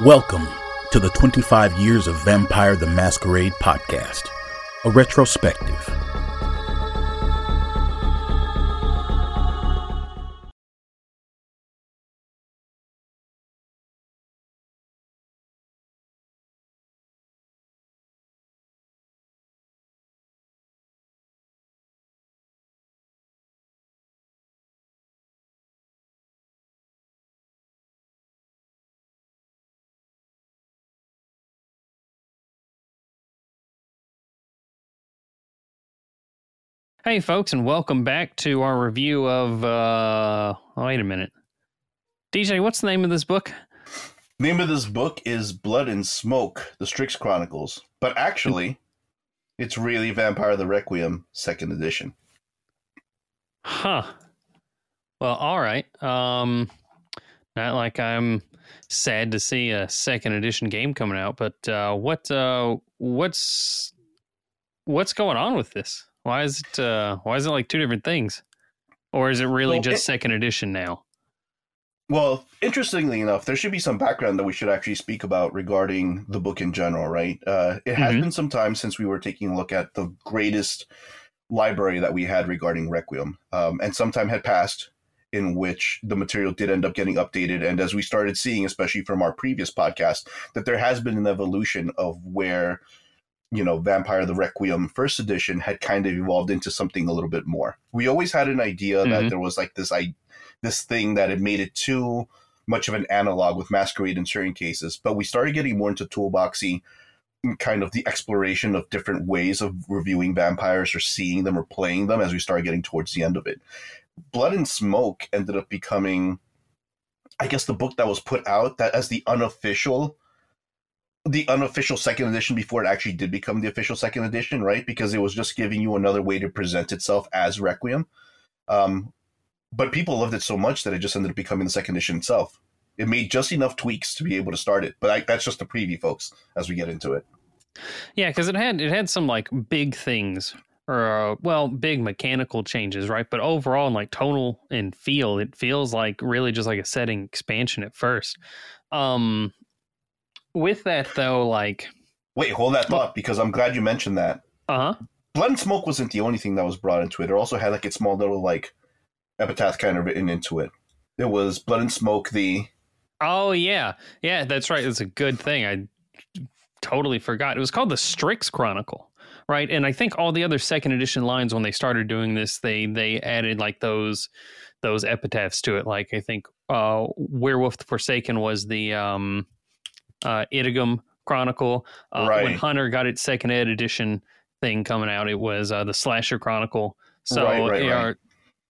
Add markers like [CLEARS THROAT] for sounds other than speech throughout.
Welcome to the 25 Years of Vampire the Masquerade podcast, a retrospective. Hey, folks, and welcome back to our review of. Uh, oh, wait a minute, DJ. What's the name of this book? Name of this book is Blood and Smoke: The Strix Chronicles, but actually, it's really Vampire the Requiem Second Edition. Huh. Well, all right. Um, not like I'm sad to see a second edition game coming out, but uh, what uh, what's what's going on with this? Why is it uh why is it like two different things? Or is it really Well, just it- second edition now? Well, interestingly enough, there should be some background that we should actually speak about regarding the book in general, right? Uh, it has Mhm. been some time since we were taking a look at the greatest library that we had regarding Requiem, um, and some time had passed in which the material did end up getting updated. And as we started seeing, especially from our previous podcast, that there has been an evolution of where, you know, Vampire the Requiem first edition had kind of evolved into something a little bit more. We always had an idea that Mhm. there was like this I this thing that had made it too much of an analog with Masquerade in certain cases, but we started getting more into toolboxy kind of the exploration of different ways of reviewing vampires or seeing them or playing them as we started getting towards the end of it. Blood and Smoke ended up becoming I guess the book that was put out that as the unofficial the unofficial second edition before it actually did become the official second edition, right? Because it was just giving you another way to present itself as Requiem. Um, but people loved it so much that it just ended up becoming the second edition itself. It made just enough tweaks to be able to start it, but I, that's just a preview, folks. As we get into it, Yeah, because it had it had some like big things or uh, well, big mechanical changes, right? But overall, in like tonal and feel, it feels like really just like a setting expansion at first. Um, with that though, like, wait, hold that thought because I'm glad you mentioned that. uh huh. Blood and Smoke wasn't the only thing that was brought into it. It also had like its small little like epitaph kind of written into it. There was Blood and Smoke, the Oh yeah, yeah, that's right. It's a good thing. I totally forgot. It was called the Strix Chronicle, right? And I think all the other second edition lines when they started doing this, they they added like those those epitaphs to it. Like I think uh, Werewolf the Forsaken was the um, uh, Idigam Chronicle. Uh, When Hunter got its second ed edition thing coming out, it was uh, the Slasher Chronicle. So Right, right, right. are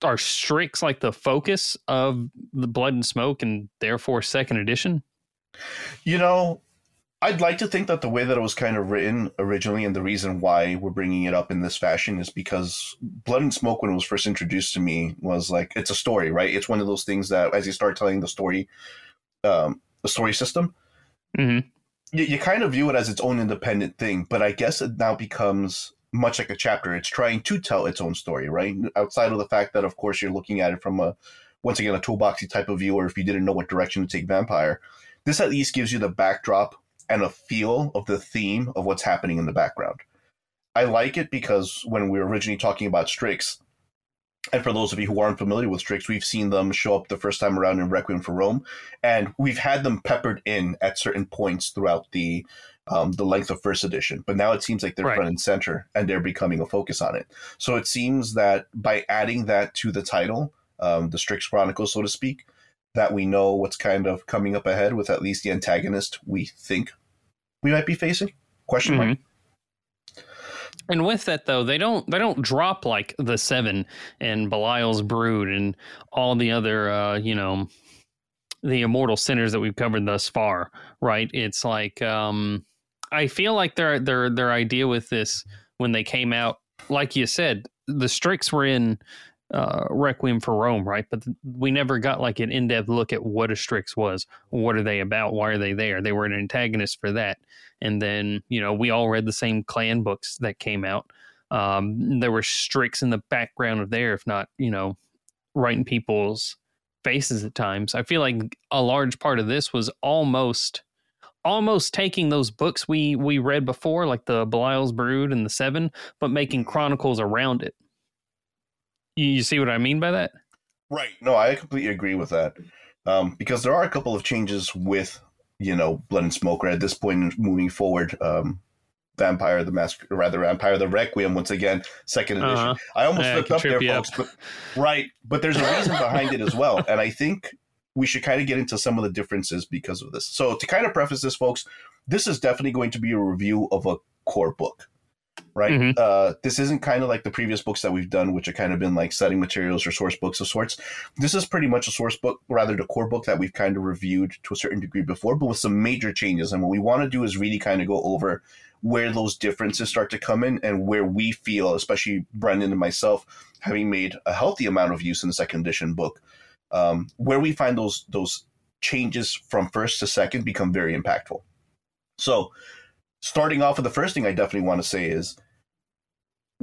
are Strix like the focus of the Blood and Smoke, and therefore second edition? You know, I'd like to think that the way that it was kind of written originally, and the reason why we're bringing it up in this fashion is because Blood and Smoke, when it was first introduced to me, was like it's a story, right? It's one of those things that as you start telling the story, um, the story system, hmm you, you kind of view it as its own independent thing. But I guess it now becomes much like a chapter. It's trying to tell its own story, right? Outside of the fact that, of course, you're looking at it from a once again a toolboxy type of view, or if you didn't know what direction to take Vampire, this at least gives you the backdrop and a feel of the theme of what's happening in the background. I like it because when we were originally talking about Strix, and for those of you who aren't familiar with Strix, we've seen them show up the first time around in Requiem for Rome, and we've had them peppered in at certain points throughout the um, the length of first edition. But now it seems like they're Right. front and center, and they're becoming a focus on it. So it seems that by adding that to the title, um, the Strix Chronicles, so to speak, that we know what's kind of coming up ahead with at least the antagonist we think we might be facing. Question mark. And with that though, they don't they don't drop like the seven and Belial's brood and all the other uh, you know the immortal sinners that we've covered thus far, right? It's like um I feel like their their their idea with this when they came out, like you said, the Strix were in uh, Requiem for Rome, right? But we never got like an in depth look at what a Strix was. What are they about? Why are they there? They were an antagonist for that. And then, you know, we all read the same clan books that came out. Um, there were Strix in the background of there, if not, you know, right in people's faces at times. I feel like a large part of this was almost almost taking those books we we read before, like the Belial's Brood and the Seven, but making chronicles around it. You, see what I mean by that? Right. No, I completely agree with that. Um, because there are a couple of changes with, you know, Blood and Smoke. Right at this point, moving forward, um, Vampire the Mask, rather Vampire the Requiem. Once again, second edition. Uh-huh. I almost yeah, up there, folks. Up. But right, but there's a reason behind it as well, and I think we should kind of get into some of the differences because of this. So to kind of preface this, folks, this is definitely going to be a review of a core book right? Mm-hmm. Uh, this isn't kind of like the previous books that we've done, which have kind of been like setting materials or source books of sorts. This is pretty much a source book, rather the core book that we've kind of reviewed to a certain degree before, but with some major changes. And what we want to do is really kind of go over where those differences start to come in and where we feel, especially Brendan and myself, having made a healthy amount of use in the second edition book, um, where we find those those changes from first to second become very impactful. So starting off with the first thing I definitely want to say is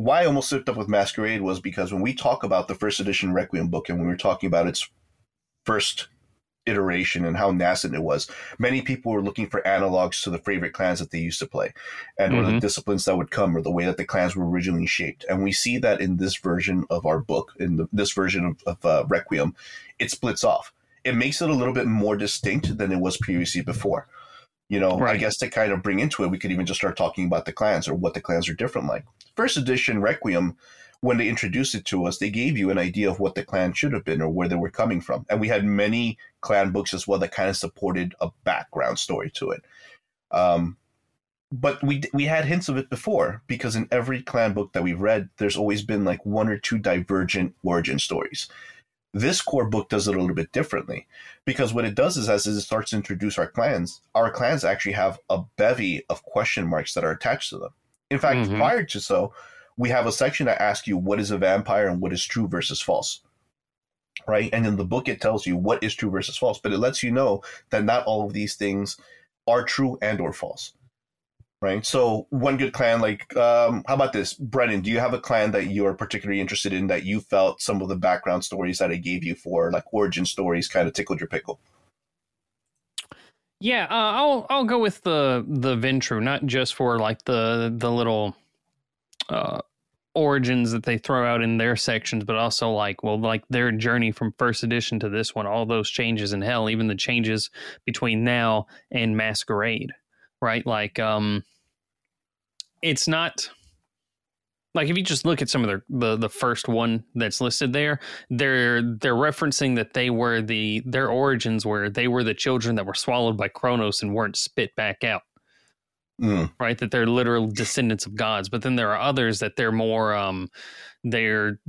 why I almost slipped up with Masquerade was because when we talk about the first edition Requiem book and when we were talking about its first iteration and how nascent it was, many people were looking for analogs to the favorite clans that they used to play and mm-hmm. or the disciplines that would come or the way that the clans were originally shaped. And we see that in this version of our book, in the, this version of, of uh, Requiem, it splits off. It makes it a little bit more distinct than it was previously before. You know, right. I guess to kind of bring into it, we could even just start talking about the clans or what the clans are different like. First edition Requiem, when they introduced it to us, they gave you an idea of what the clan should have been or where they were coming from. And we had many clan books as well that kind of supported a background story to it. Um, but we we had hints of it before because in every clan book that we've read, there's always been like one or two divergent origin stories. This core book does it a little bit differently because what it does is as it starts to introduce our clans, our clans actually have a bevy of question marks that are attached to them. In fact, mm-hmm. prior to so, we have a section that asks you what is a vampire and what is true versus false. Right? And in the book it tells you what is true versus false, but it lets you know that not all of these things are true and or false right? So one good clan, like um, how about this, Brennan? Do you have a clan that you're particularly interested in that you felt some of the background stories that I gave you for, like origin stories, kind of tickled your pickle? Yeah, uh, I'll I'll go with the the Ventrue, not just for like the the little uh, origins that they throw out in their sections, but also like well, like their journey from first edition to this one, all those changes in hell, even the changes between now and Masquerade, right? Like um, it's not like if you just look at some of their the the first one that's listed there they're they're referencing that they were the their origins were they were the children that were swallowed by Kronos and weren't spit back out. Mm. right? That they're literal descendants of gods. But then there are others that they're more um they're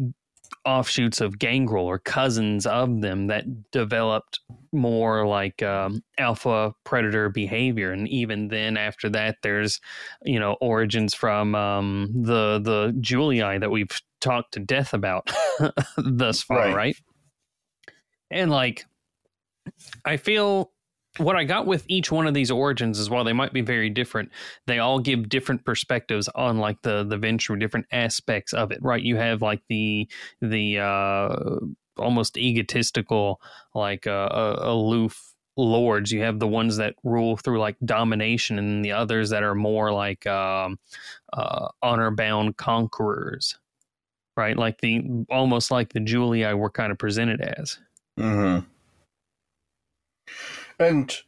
offshoots of Gangrel or cousins of them that developed more like um, alpha predator behavior. And even then, after that, there's you know origins from um, the the Julii that we've talked to death about [LAUGHS] thus far, right. right? And like, I feel what I got with each one of these origins is while they might be very different, they all give different perspectives on like the the Ventrue, different aspects of it. Right? You have like the the uh, almost egotistical, like uh, uh, aloof lords. You have the ones that rule through like domination, and the others that are more like um, uh, honor bound conquerors. Right? Like the almost like the Julii were kind of presented as. Hmm and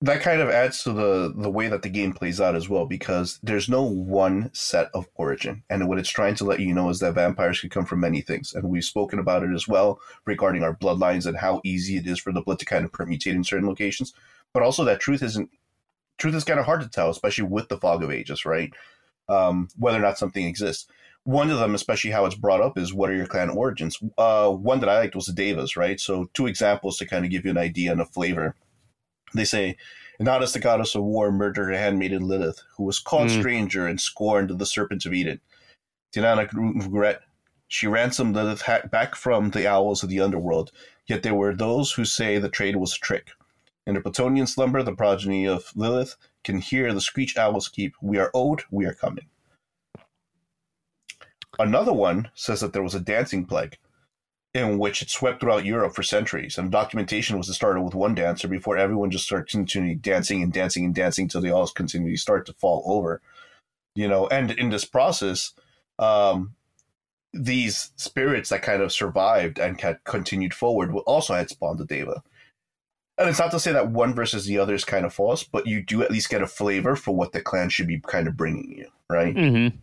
that kind of adds to the the way that the game plays out as well because there's no one set of origin. And what it's trying to let you know is that vampires can come from many things. And we've spoken about it as well regarding our bloodlines and how easy it is for the blood to kind of permutate in certain locations. But also that truth isn't truth is kind of hard to tell especially with the fog of ages right? Um, whether or not something exists. One of them especially how it's brought up is what are your clan origins? Uh, one that i liked was the Daevas right? So two examples to kind of give you an idea and a flavor they say, Not as the goddess of war, murdered her handmaiden Lilith, who was called mm. stranger and scorned of the serpents of Eden. Inanna regret. She ransomed Lilith back from the owls of the underworld, yet there were those who say the trade was a trick. In the Plutonian slumber, the progeny of Lilith can hear the screech owls keep, We are owed, we are coming. Another one says that there was a dancing plague in which it swept throughout Europe for centuries. And documentation was to start with one dancer before everyone just started continuing dancing and dancing and dancing until they all continually start to fall over. You know, and in this process, um, these spirits that kind of survived and had continued forward will also had spawned the Daeva. And it's not to say that one versus the other is kind of false, but you do at least get a flavor for what the clan should be kind of bringing you, right? Mm-hmm.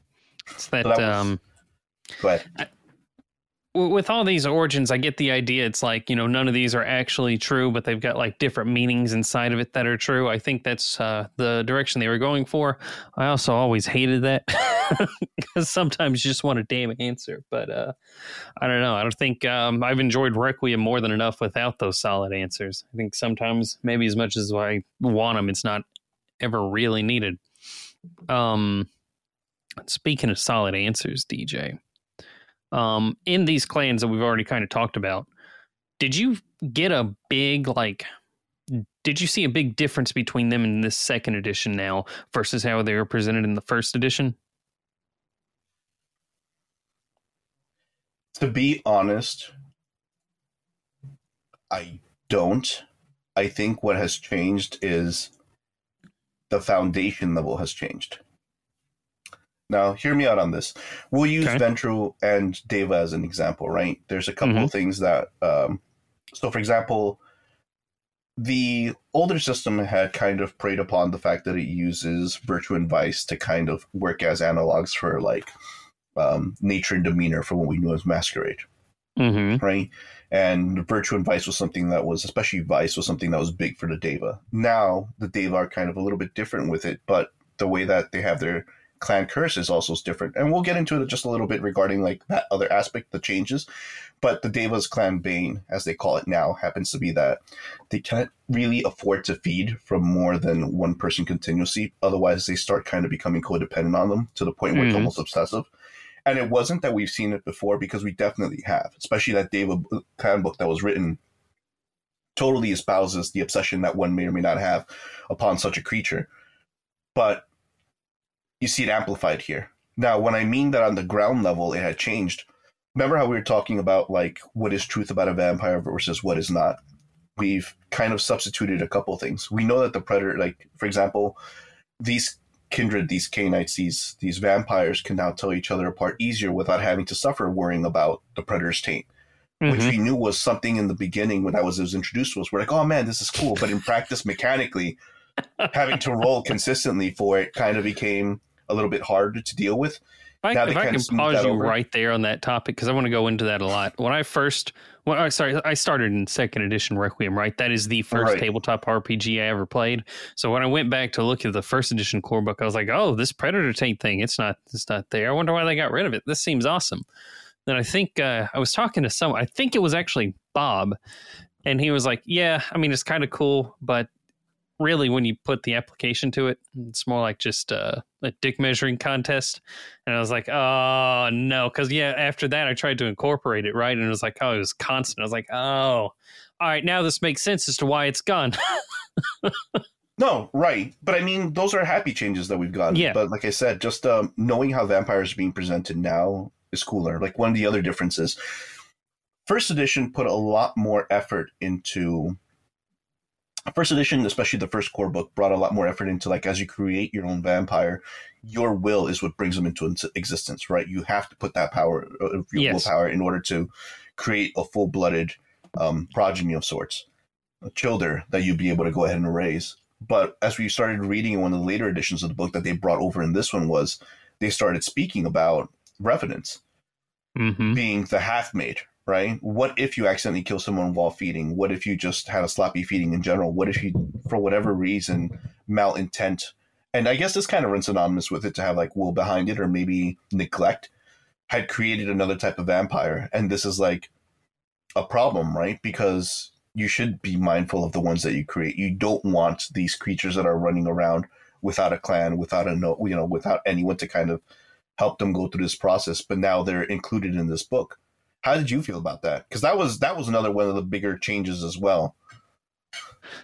It's that, so that was, um, go ahead with all these origins, I get the idea. It's like you know none of these are actually true, but they've got like different meanings inside of it that are true. I think that's uh, the direction they were going for. I also always hated that [LAUGHS] because sometimes you just want a damn answer. But uh, I don't know. I don't think um, I've enjoyed Requiem more than enough without those solid answers. I think sometimes maybe as much as I want them, it's not ever really needed. Um, speaking of solid answers, DJ um, in these clans that we've already kind of talked about, did you get a big like? Did you see a big difference between them in this second edition now versus how they were presented in the first edition? To be honest, I don't. I think what has changed is the foundation level has changed. Now, hear me out on this. We'll use okay. Ventrue and Daeva as an example, right? There's a couple mm-hmm. of things that, um, so for example, the older system had kind of preyed upon the fact that it uses virtue and vice to kind of work as analogs for like um, nature and demeanor for what we knew as masquerade, mm-hmm. right? And virtue and vice was something that was, especially vice, was something that was big for the Daeva. Now the Daeva are kind of a little bit different with it, but the way that they have their clan curse is also different and we'll get into it just a little bit regarding like that other aspect the changes but the Daeva's clan bane as they call it now happens to be that they can't really afford to feed from more than one person continuously otherwise they start kind of becoming codependent on them to the point where mm. it's almost obsessive and it wasn't that we've seen it before because we definitely have especially that Daeva clan book that was written totally espouses the obsession that one may or may not have upon such a creature but you see it amplified here. Now, when I mean that on the ground level it had changed, remember how we were talking about like what is truth about a vampire versus what is not? We've kind of substituted a couple things. We know that the predator, like for example, these kindred, these Cainites, these these vampires can now tell each other apart easier without having to suffer worrying about the predator's taint. Mm-hmm. Which we knew was something in the beginning when that was, was introduced to us. We're like, oh man, this is cool. But in practice, mechanically, having to roll consistently for it kind of became a little bit harder to deal with. If I, if I can pause you over. right there on that topic because I want to go into that a lot. When I first, when I sorry, I started in second edition Requiem. Right, that is the first right. tabletop RPG I ever played. So when I went back to look at the first edition core book, I was like, "Oh, this Predator taint thing, it's not, it's not there. I wonder why they got rid of it. This seems awesome." Then I think uh, I was talking to someone. I think it was actually Bob, and he was like, "Yeah, I mean, it's kind of cool, but really when you put the application to it it's more like just uh, a dick measuring contest. And i was like oh no. Because yeah after that i tried to incorporate it right? And it was like oh it was constant. I was like oh all right now this makes sense as to why it's gone. [LAUGHS] No right. But i mean those are happy changes that we've gotten. Yeah. But like i said just um, knowing how vampires are being presented now is cooler. Like one of the other differences first edition put a lot more effort into first edition, especially the first core book, brought a lot more effort into like as you create your own vampire, your will is what brings them into existence, right? You have to put that power, uh, your yes. willpower, in order to create a full blooded um, progeny of sorts, a childer that you'd be able to go ahead and raise. But as we started reading in one of the later editions of the book that they brought over in this one was they started speaking about revenants mm-hmm. being the half made, right? What if you accidentally kill someone while feeding? What if you just had a sloppy feeding in general? What if you, for whatever reason, malintent? And I guess this kind of runs synonymous with it to have like will behind it or maybe neglect had created another type of vampire. And this is like a problem, right? Because you should be mindful of the ones that you create. You don't want these creatures that are running around without a clan, without a no, you know, without anyone to kind of help them go through this process. But now they're included in this book how did you feel about that? Because that was that was another one of the bigger changes as well.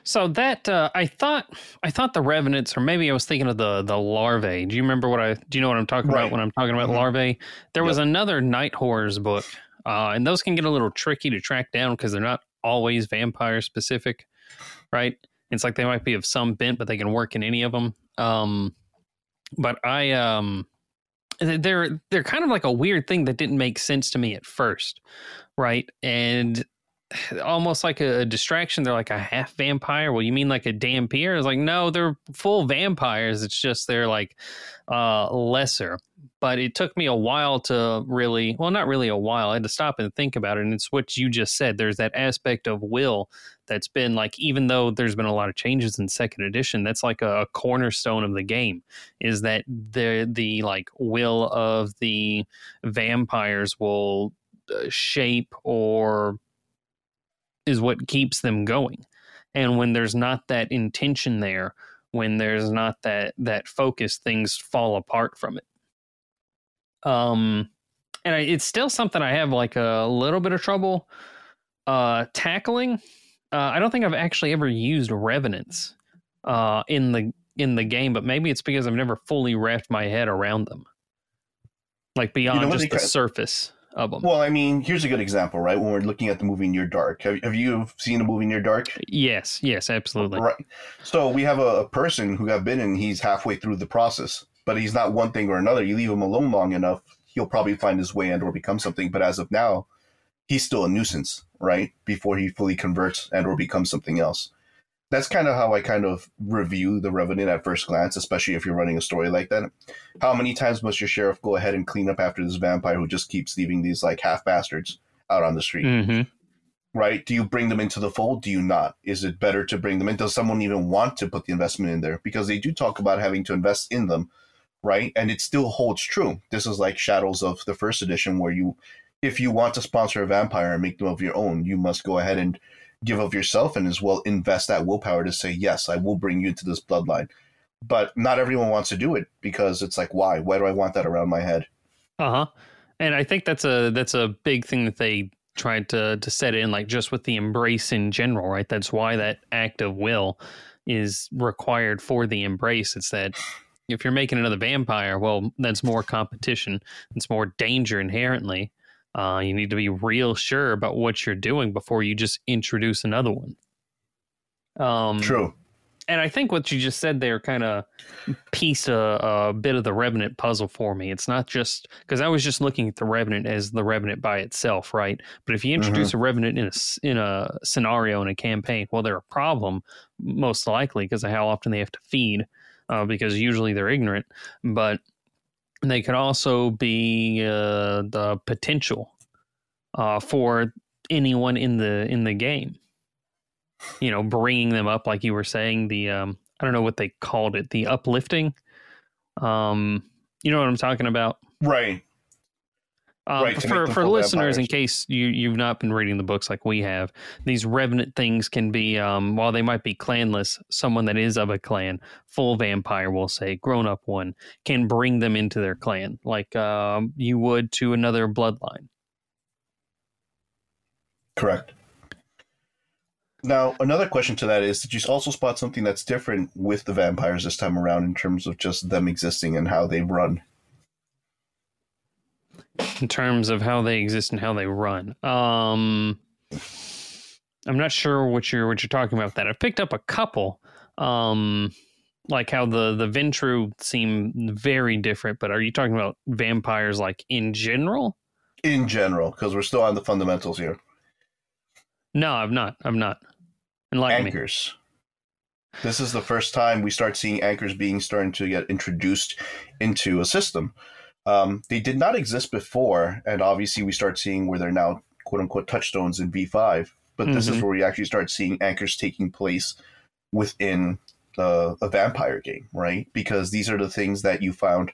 So that uh, I thought I thought the revenants, or maybe I was thinking of the the larvae. Do you remember what I? Do you know what I'm talking right. about when I'm talking about mm-hmm. larvae? There was another night horrors book uh, and those can get a little tricky to track down because they're not always vampire specific, right? It's like they might be of some bent, but they can work in any of them. Um, but I um, they're they're kind of like a weird thing that didn't make sense to me at first, right? And [SIGHS] almost like a, distraction. They're like a half vampire. Well, you mean like a dhampir? It's like no, they're full vampires. It's just they're like uh, lesser. But it took me a while to really, well, not really a while. I had to stop and think about it. And it's what you just said. There's that aspect of will that's been like, even though there's been a lot of changes in second edition, that's like a, a cornerstone of the game. Is that the the like will of the vampires will uh, shape or is what keeps them going. And when there's not that intention there, when there's not that that focus, things fall apart from it. Um, and I, it's still something I have like a little bit of trouble uh tackling. Uh, I don't think I've actually ever used revenants uh in the in the game, but maybe it's because I've never fully wrapped my head around them, like beyond you know, just the surface of them. Well, I mean, here's a good example, right? When we're looking at the movie Near Dark, have, have you seen the movie Near Dark? Yes, yes, absolutely. Right. So we have a, a person who got bitten. He's halfway through the process, but he's not one thing or another. You leave him alone long enough, he'll probably find his way and or become something. But as of now, he's still a nuisance, right? Before he fully converts and or becomes something else that's kind of how I kind of review the Revenant at first glance, especially if you're running a story like that. How many times must your sheriff go ahead and clean up after this vampire who just keeps leaving these like half bastards out on the street? Mm-hmm. Right? Do you bring them into the fold? Do you not? Is it better to bring them in? Does someone even want to put the investment in there? Because they do talk about having to invest in them, right? And it still holds true. This is like Shadows of the first edition, where you, if you want to sponsor a vampire and make them of your own, you must go ahead and give of yourself and as well invest that willpower to say, yes, I will bring you into this bloodline. But not everyone wants to do it because it's like, why? Why do I want that around my head? Uh huh. And I think that's a that's a big thing that they tried to to set in, like just with the embrace in general, right? That's why that act of will is required for the embrace. It's that if you're making another vampire, well, that's more competition. It's more danger inherently. Uh, you need to be real sure about what you're doing before you just introduce another one. Um, True. And I think what you just said there kind of pieced a, a, bit of the Revenant puzzle for me. It's not just because I was just looking at the Revenant as the Revenant by itself, right? But if you introduce mm-hmm. a Revenant in a in a scenario in a campaign, well, they're a problem most likely because of how often they have to feed, uh, because usually they're ignorant. But they could also be uh, the potential uh, for anyone in the in the game. You know, bringing them up, like you were saying, the um, I don't know what they called it, the uplifting. Um, you know what I'm talking about, right? Um, right, for for listeners, vampires. in case you you've not been reading the books like we have, these revenant things can be, um, while they might be clanless, someone that is of a clan, full vampire, we'll say, grown up one, can bring them into their clan, like um, you would to another bloodline. Correct. Now, another question to that is: Did you also spot something that's different with the vampires this time around in terms of just them existing and how they run? In terms of how they exist and how they run. Um, I'm not sure what you're what you're talking about. That I've picked up a couple, um, like how the the Ventrue seem very different. But are you talking about vampires like in general? In general, because we're still on the fundamentals here. No, I'm not. I'm not. Enlighten anchors. Me. This is the first time we start seeing anchors being starting to get introduced into a system. Um, they did not exist before, and obviously we start seeing where they're now quote unquote touchstones in V5. But mm-hmm. this is mm-hmm. where we actually start seeing anchors taking place within uh, a vampire game, right? Because these are the things that you found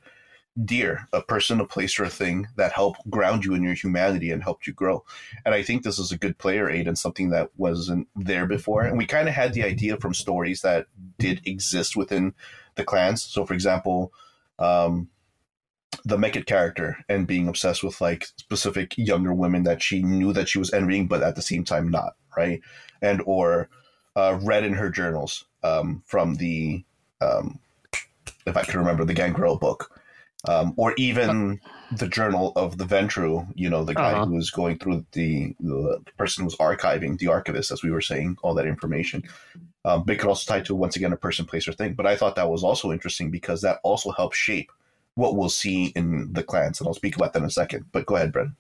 dear a person, a place, or a thing that help ground you in your humanity and helped you grow. And I think this is a good player aid and something that wasn't there before. And we kind of had the idea from stories that did exist within the clans. So, for example, um, the Mekhet character and being obsessed with like specific younger women that she knew that she was envying, but at the same time not right, and or uh, read in her journals um, from the um, if I can remember the Gangrel book, Um, or even the journal of the Ventrue, you know, the guy Uh-huh. who was going through the, the person who was archiving, the archivist, as we were saying, all that information. Um, but it could also tie to, once again, a person, place, or thing. But I thought that was also interesting because that also helps shape what we'll see in the clans. And I'll speak about that in a second. But go ahead, Brent.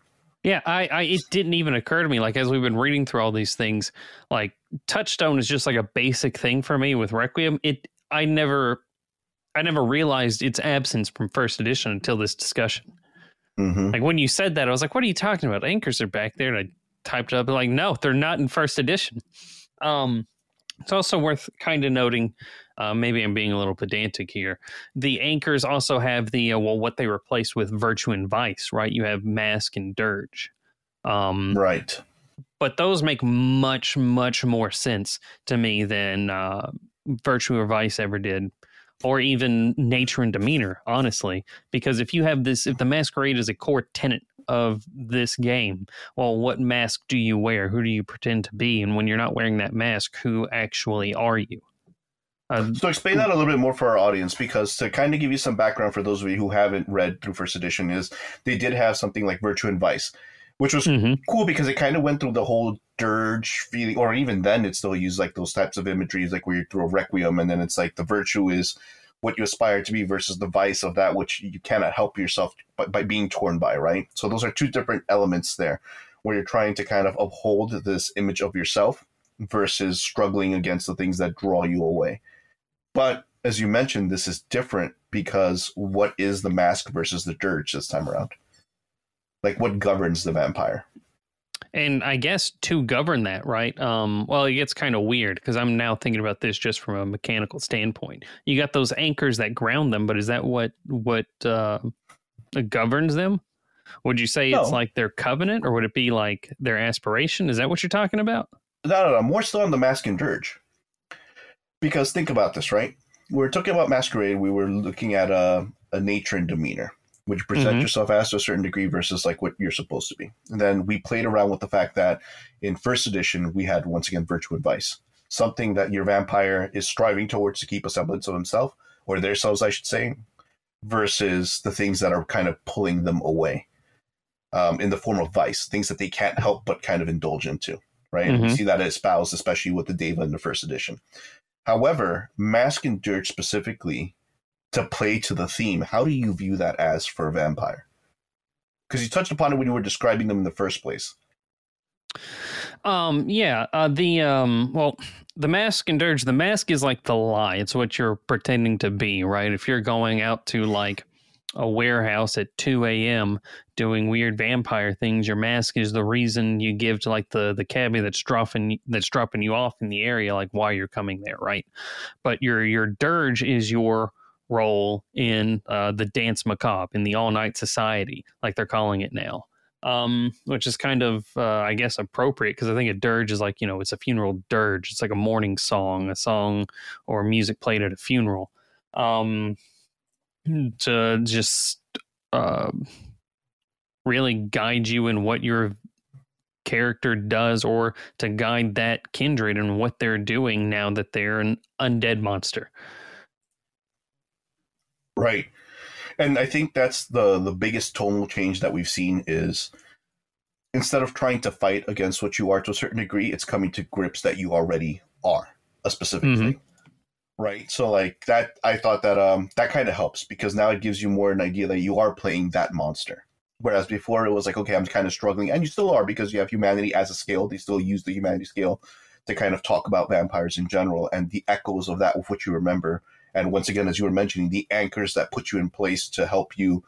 Yeah, I, I it didn't even occur to me like as we've been reading through all these things, like touchstone is just like a basic thing for me with Requiem. It I never I never realized its absence from first edition until this discussion. Mm-hmm. Like when you said that, I was like, "What are you talking about? Anchors are back there." And I typed up like, "No, they're not in first edition." Um, it's also worth kind of noting. Uh, maybe I'm being a little pedantic here. The anchors also have the uh, well, what they replaced with virtue and vice, right? You have mask and dirge. Um, Right. but those make much much more sense to me than uh, virtue or vice ever did or even nature and demeanor honestly because if you have this if the masquerade is a core tenet of this game well what mask do you wear who do you pretend to be and when you're not wearing that mask who actually are you uh, So explain that a little bit more for our audience, because to kind of give you some background for those of you who haven't read through first edition, is they did have something like Virtue and Vice, which was mhm. cool because it kind of went through the whole dirge feeling, or even then it still used like those types of imageries, like where you throw a requiem, and then it's like the virtue is what you aspire to be versus the vice of that which you cannot help yourself by, by being torn by, right? So those are two different elements there, where you're trying to kind of uphold this image of yourself versus struggling against the things that draw you away. But as you mentioned, this is different because what is the mask versus the dirge this time around? Like what governs the vampire? And I guess to govern that, right? Um, well, it gets kind of weird because I'm now thinking about this just from a mechanical standpoint. You got those anchors that ground them, but is that what what uh, governs them? Would you say it's like their covenant, or would it be like their aspiration? Is that what you're talking about? No, no, no. More still on the mask and dirge. Because think about this, right? We are talking about masquerade. We were looking at a, a nature and demeanor, which you present Mhm. yourself as to a certain degree versus like what you're supposed to be. And then we played around with the fact that in first edition we had once again virtue and vice, something that your vampire is striving towards to keep a semblance of himself or themselves, I should say, versus the things that are kind of pulling them away. Um, in the form of vice, things that they can't help but kind of indulge into right? And we see that espoused, especially with the Daeva in the first edition. However, Mask and Dirge specifically, to play to the theme, how do you view that as for a vampire? Because you touched upon it when you were describing them in the first place. Um, yeah. Uh, the um, well, the mask and dirge. The mask is like the lie. It's what you're pretending to be, right? If you're going out to like a warehouse at 2 a.m. doing weird vampire things, your mask is the reason you give to like the the cabbie that's dropping that's dropping you off in the area, like why you're coming there, right? But your your dirge is your role in uh, the dance macabre in the all night society, like they're calling it now um, which is kind of, uh, I guess, appropriate because I think a dirge is like, you know, it's a funeral dirge. It's like a mourning song, a song or music played at a funeral. Um, [CLEARS THROAT] to just uh, really guide you in what your character does or to guide that kindred and what they're doing now that they're an undead monster. Right. And I think that's the the biggest tonal change that we've seen is instead of trying to fight against what you are to a certain degree, it's coming to grips that you already are a specific Mhm. thing. Right. So like that I thought that um that kind of helps because now it gives you more an idea that you are playing that monster. Whereas before it was like, okay, I'm kind of struggling, and you still are because you have humanity as a scale. They still use the humanity scale to kind of talk about vampires in general and the echoes of that with what you remember and once again as you were mentioning the anchors that put you in place to help you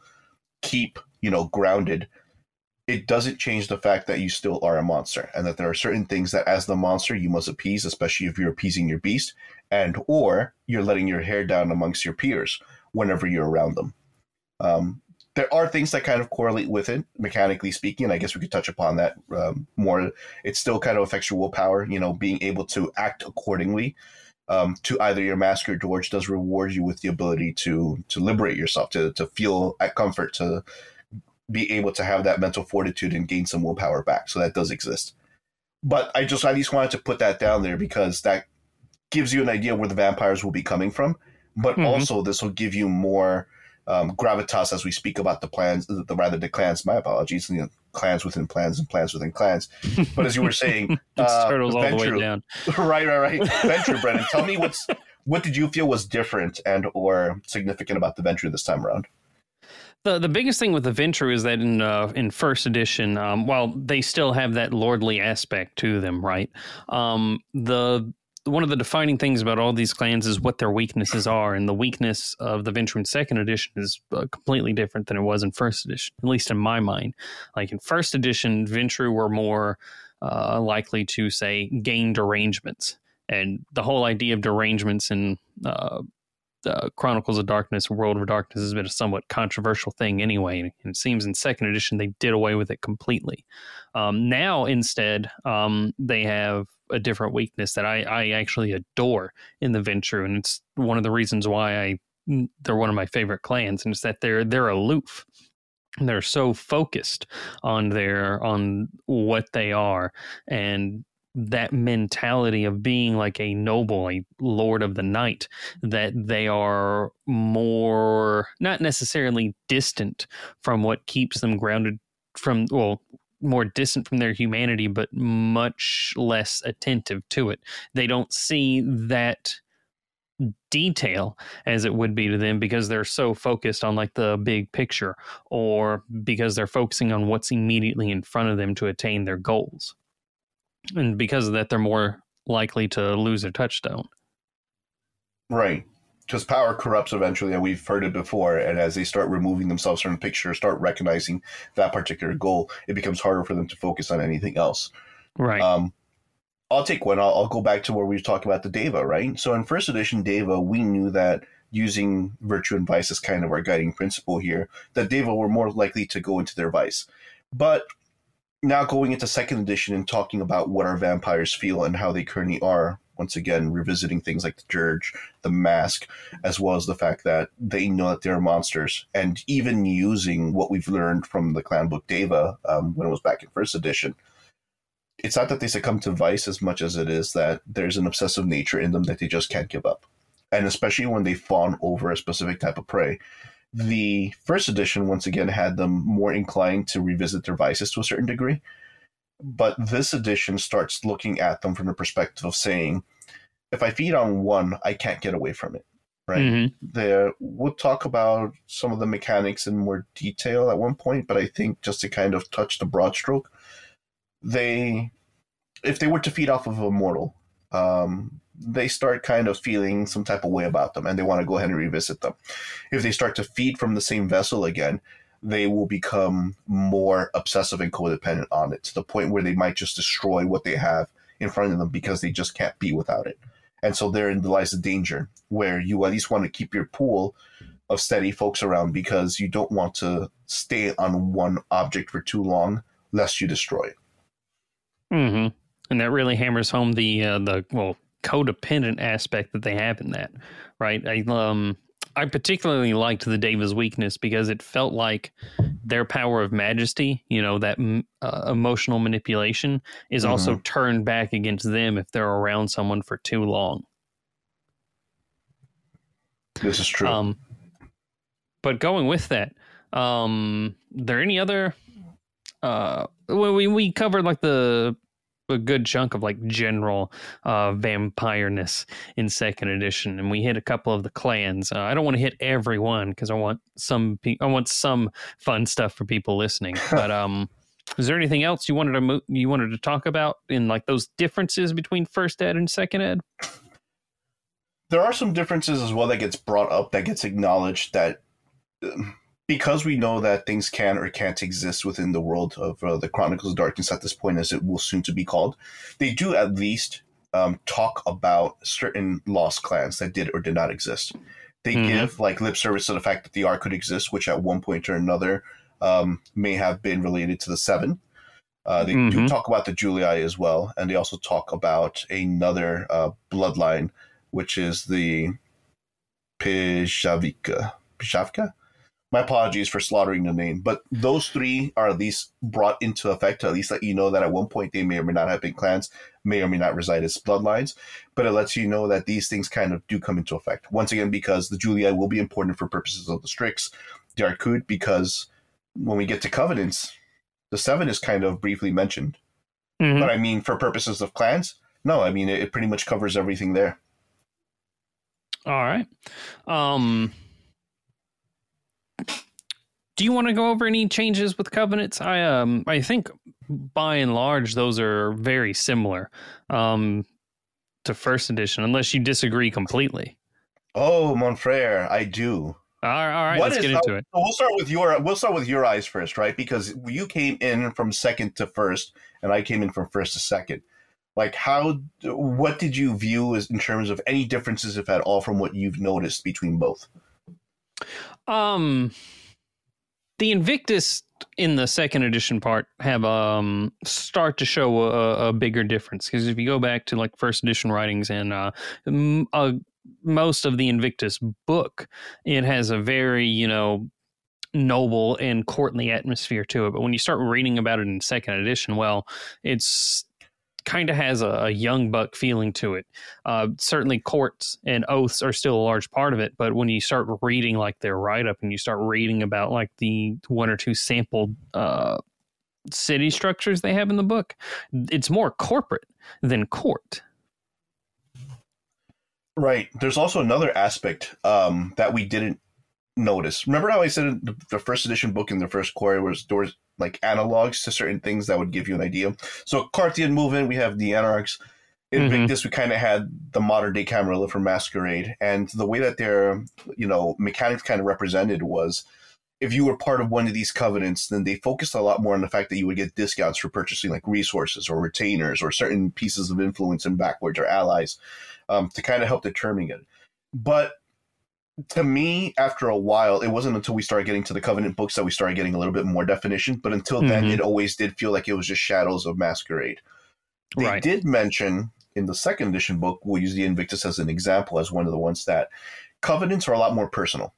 keep you know grounded it doesn't change the fact that you still are a monster and that there are certain things that as the monster you must appease especially if you're appeasing your beast and or you're letting your hair down amongst your peers whenever you're around them. Um, there are things that kind of correlate with it mechanically speaking and i guess we could touch upon that um, more. It still kind of affects your willpower you know being able to act accordingly um, to either your mask or dirge does reward you with the ability to to liberate yourself, to to feel at comfort, to be able to have that mental fortitude and gain some willpower back. So that does exist. But I just at least wanted to put that down there because that gives you an idea where the vampires will be coming from. But Mhm. also this will give you more um, gravitas as we speak about the plans, the rather the clans. My apologies, you know, clans within plans and plans within clans. But as you were saying, [LAUGHS] uh, turtles all the way down. [LAUGHS] Right, right, right. Ventrue, Brennan. Tell me what's what did you feel was different and or significant about the Ventrue this time around? The the biggest thing with the Ventrue is that in uh, in first edition, um, while they still have that lordly aspect to them, right? Um, the one of the defining things about all these clans is what their weaknesses are, and the weakness of the Ventrue in second edition is uh, completely different than it was in first edition, at least in my mind. Like in first edition, Ventrue were more uh, likely to say gain derangements, and the whole idea of derangements in uh, uh, Chronicles of Darkness, World of Darkness has been a somewhat controversial thing anyway. And it seems in second edition they did away with it completely. Um, now, instead, um, they have a different weakness that I, I actually adore in the Ventrue, and it's one of the reasons why I they're one of my favorite clans, and it's that they're they're aloof. They're so focused on their on what they are, and that mentality of being like a noble, a lord of the night, that they are more not necessarily distant from what keeps them grounded from well more distant from their humanity but much less attentive to it. They don't see that detail as it would be to them because they're so focused on like the big picture or because they're focusing on what's immediately in front of them to attain their goals and because of that, they're more likely to lose their touchstone. Right. Because power corrupts eventually, and we've heard it before. And as they start removing themselves from the picture, start recognizing that particular goal, it becomes harder for them to focus on anything else. Right. Um, I'll take one. I'll, I'll go back to where we were talking about the Daeva, right? So in first edition Daeva, we knew that using virtue and vice as kind of our guiding principle here, that Daeva were more likely to go into their vice. But now going into second edition and talking about what our vampires feel and how they currently are once again revisiting things like the dirge the mask as well as the fact that they know that they're monsters. And even using what we've learned from the clan book Daeva um, when it was back in first edition it's not that they succumb to vice as much as it is that there's an obsessive nature in them that they just can't give up. And especially when they fawn over a specific type of prey the first edition, once again, had them more inclined to revisit their vices to a certain degree. But this edition starts looking at them from the perspective of saying, if I feed on one, I can't get away from it. Right. Mm-hmm. There, we'll talk about some of the mechanics in more detail at one point, but I think just to kind of touch the broad stroke, they, if they were to feed off of a mortal, um, they start kind of feeling some type of way about them and they want to go ahead and revisit them. If they start to feed from the same vessel again, they will become more obsessive and codependent on it to the point where they might just destroy what they have in front of them because they just can't be without it. And so therein lies the danger where you at least want to keep your pool of steady folks around because you don't want to stay on one object for too long lest you destroy it. Mm-hmm. And that really hammers home the uh, the well codependent aspect that they have in that, right? I um I particularly liked the Daeva's weakness because it felt like their power of majesty, you know, that uh, emotional manipulation is mm-hmm. also turned back against them if they're around someone for too long. This is true. Um, but going with that, um, there any other? Uh, well, we we covered like the a good chunk of like general uh, vampireness in second edition, and we hit a couple of the clans. Uh, I don't want to hit every one because I want some pe- I want some fun stuff for people listening. [LAUGHS] but um, is there anything else you wanted to mo- you wanted to talk about in like those differences between first ed and second ed? There are some differences as well that gets brought up that gets acknowledged that. Um, because we know that things can or can't exist within the world of uh, the Chronicles of Darkness at this point, as it will soon to be called, they do at least um, talk about certain lost clans that did or did not exist. They mm-hmm. give like lip service to the fact that the Akhud exist, which at one point or another um, may have been related to the Seven. Uh, they mm-hmm. do talk about the Julii as well, and they also talk about another uh, bloodline, which is the Pijavika. Pijavka? My apologies for slaughtering the name, but those three are at least brought into effect to at least let you know that at one point they may or may not have been clans, may or may not reside as bloodlines, but it lets you know that these things kind of do come into effect. Once again, because the Julii will be important for purposes of the Strix, the Akhud, because when we get to Covenants, the Seven is kind of briefly mentioned. Mm-hmm. But I mean, for purposes of clans, no, I mean, it, it pretty much covers everything there. All right. Um, do you want to go over any changes with covenants? I um I think by and large those are very similar um to first edition, unless you disagree completely. Oh, Monfrere, I do. All right, all right let's get into it. We'll start with your we'll start with your eyes first, right? Because you came in from second to first, and I came in from first to second. Like, how? What did you view as in terms of any differences, if at all, from what you've noticed between both? Um, the Invictus in the second edition part have um start to show a, a bigger difference because if you go back to like first edition writings and uh, uh, most of the Invictus book, it has a very you know noble and courtly atmosphere to it. But when you start reading about it in second edition, well, it's kind of has a, a, young buck feeling to it. Uh, certainly, courts and oaths are still a large part of it, but when you start reading like their write up and you start reading about like the one or two sampled uh, city structures they have in the book, it's more corporate than court. Right. There's also another aspect um, that we didn't notice. Remember how I said the, first edition book in the first core was doors like analogs to certain things that would give you an idea. So Carthian movement, we have the Anarchs. In mm-hmm. Victus, we kind of had the modern day Camarilla for Masquerade, and the way that their you know mechanics kind of represented was if you were part of one of these covenants, then they focused a lot more on the fact that you would get discounts for purchasing like resources or retainers or certain pieces of influence and backwards or allies um, to kind of help determine it. But to me, after a while, it wasn't until we started getting to the Covenant books that we started getting a little bit more definition. But until mm-hmm. then, it always did feel like it was just shadows of Masquerade. They right. did mention in the second edition book, we'll use the Invictus as an example, as one of the ones that covenants are a lot more personal.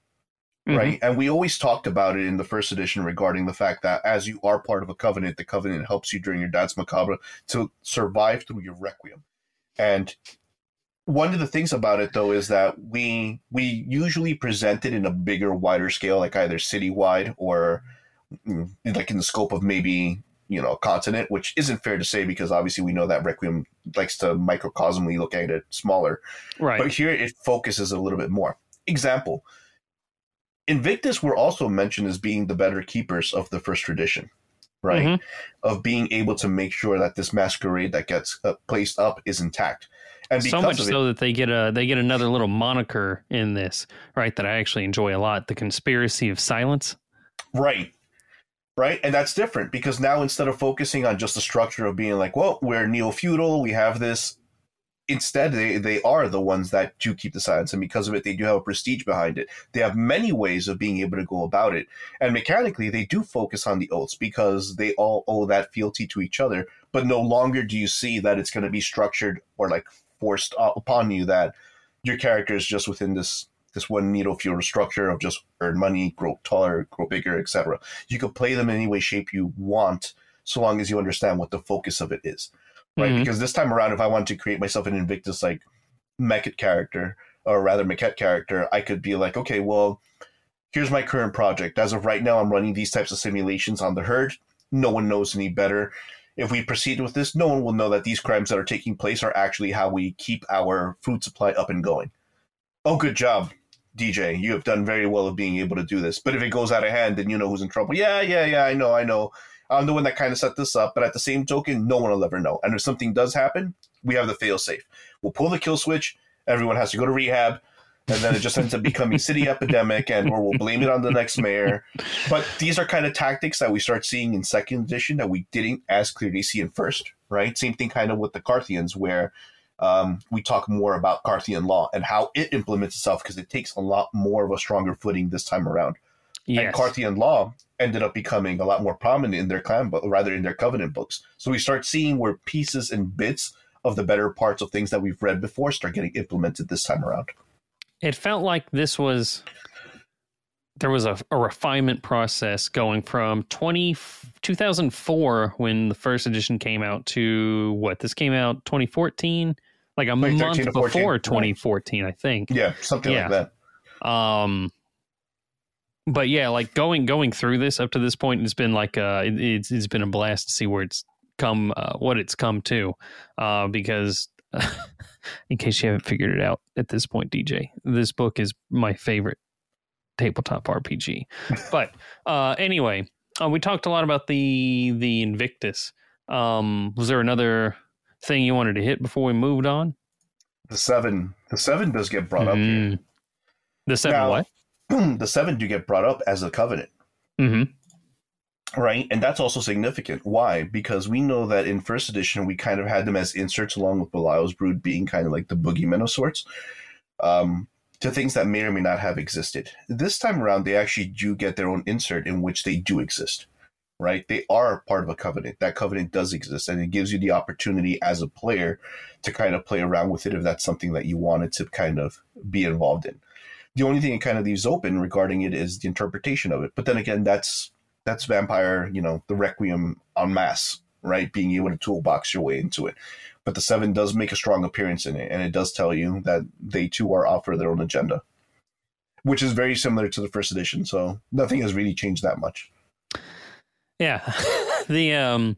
Mm-hmm. Right. And we always talked about it in the first edition regarding the fact that as you are part of a covenant, the covenant helps you during your Danse Macabre to survive through your requiem. And one of the things about it though is that we we usually present it in a bigger wider scale like either citywide or mm, like in the scope of maybe you know a continent which isn't fair to say because obviously we know that requiem likes to microcosmically look at it smaller. Right. But here it focuses a little bit more. Example. Invictus were also mentioned as being the better keepers of the first tradition right? Mm-hmm. of being able to make sure that this masquerade that gets uh, placed up is intact and so much so that they get a they get another little moniker in this, right? That I actually enjoy a lot: the conspiracy of silence. Right, right, and that's different because now instead of focusing on just the structure of being like, well, we're neo feudal, we have this. Instead, they they are the ones that do keep the silence, and because of it, they do have a prestige behind it. They have many ways of being able to go about it, and mechanically, they do focus on the oaths because they all owe that fealty to each other. But no longer do you see that it's going to be structured or like forced upon you that your character is just within this this one neo feudal structure of just earn money, grow taller, grow bigger, etc. You can play them in any way, shape you want, so long as you understand what the focus of it is, right? Mm-hmm. Because this time around, if I wanted to create myself an Invictus like Mekhet character, or rather Mekhet character, I could be like, okay, well, here's my current project. As of right now, I'm running these types of simulations on the herd. No one knows any better if we proceed with this, no one will know that these crimes that are taking place are actually how we keep our food supply up and going. Oh, good job, DJ. You have done very well of being able to do this. But if it goes out of hand, then you know who's in trouble. Yeah, yeah, yeah, I know, I know. I'm the one that kind of set this up, but at the same token, no one will ever know. And if something does happen, we have the fail safe. We'll pull the kill switch. Everyone has to go to rehab and then it just ends up becoming city epidemic and or we'll blame it on the next mayor. But these are kind of tactics that we start seeing in second edition that we didn't as clearly see in first right? Same thing kind of with the carthians where um, we talk more about carthian law and how it implements itself because it takes a lot more of a stronger footing this time around. Yes. and carthian law ended up becoming a lot more prominent in their clan but rather in their covenant books. So we start seeing where pieces and bits of the better parts of things that we've read before start getting implemented this time around it felt like this was there was a, a refinement process going from 20, 2004 when the first edition came out to what this came out 2014 like a month before 2014 i think. Yeah something yeah. like that. Um but yeah like going going through this up to this point it's been like uh it, it's, it's been a blast to see where it's come uh, what it's come to uh because in case you haven't figured it out at this point dj this book is my favorite tabletop RPG. but uh, anyway, uh, we talked a lot about the the Invictus. Um, was there another thing you wanted to hit before we moved on? The seven, the seven does get brought mm. up here. Mm. The seven now, what? [CLEARS THROAT] the seven do get brought up as a covenant. Mm-hmm. Right, and that's also significant. Why? Because we know that in first edition we kind of had them as inserts along with Belial's Brood being kind of like the boogeymen of sorts. Um, to things that may or may not have existed. This time around, they actually do get their own insert in which they do exist, right? They are part of a covenant. That covenant does exist, and it gives you the opportunity as a player to kind of play around with it if that's something that you wanted to kind of be involved in. The only thing it kind of leaves open regarding it is the interpretation of it. But then again, that's that's vampire, you know, the requiem en masse, right? Being able to toolbox your way into it but the seven does make a strong appearance in it, and it does tell you that they too are off for their own agenda, which is very similar to the first edition. So nothing has really changed that much. Yeah, [LAUGHS] the um,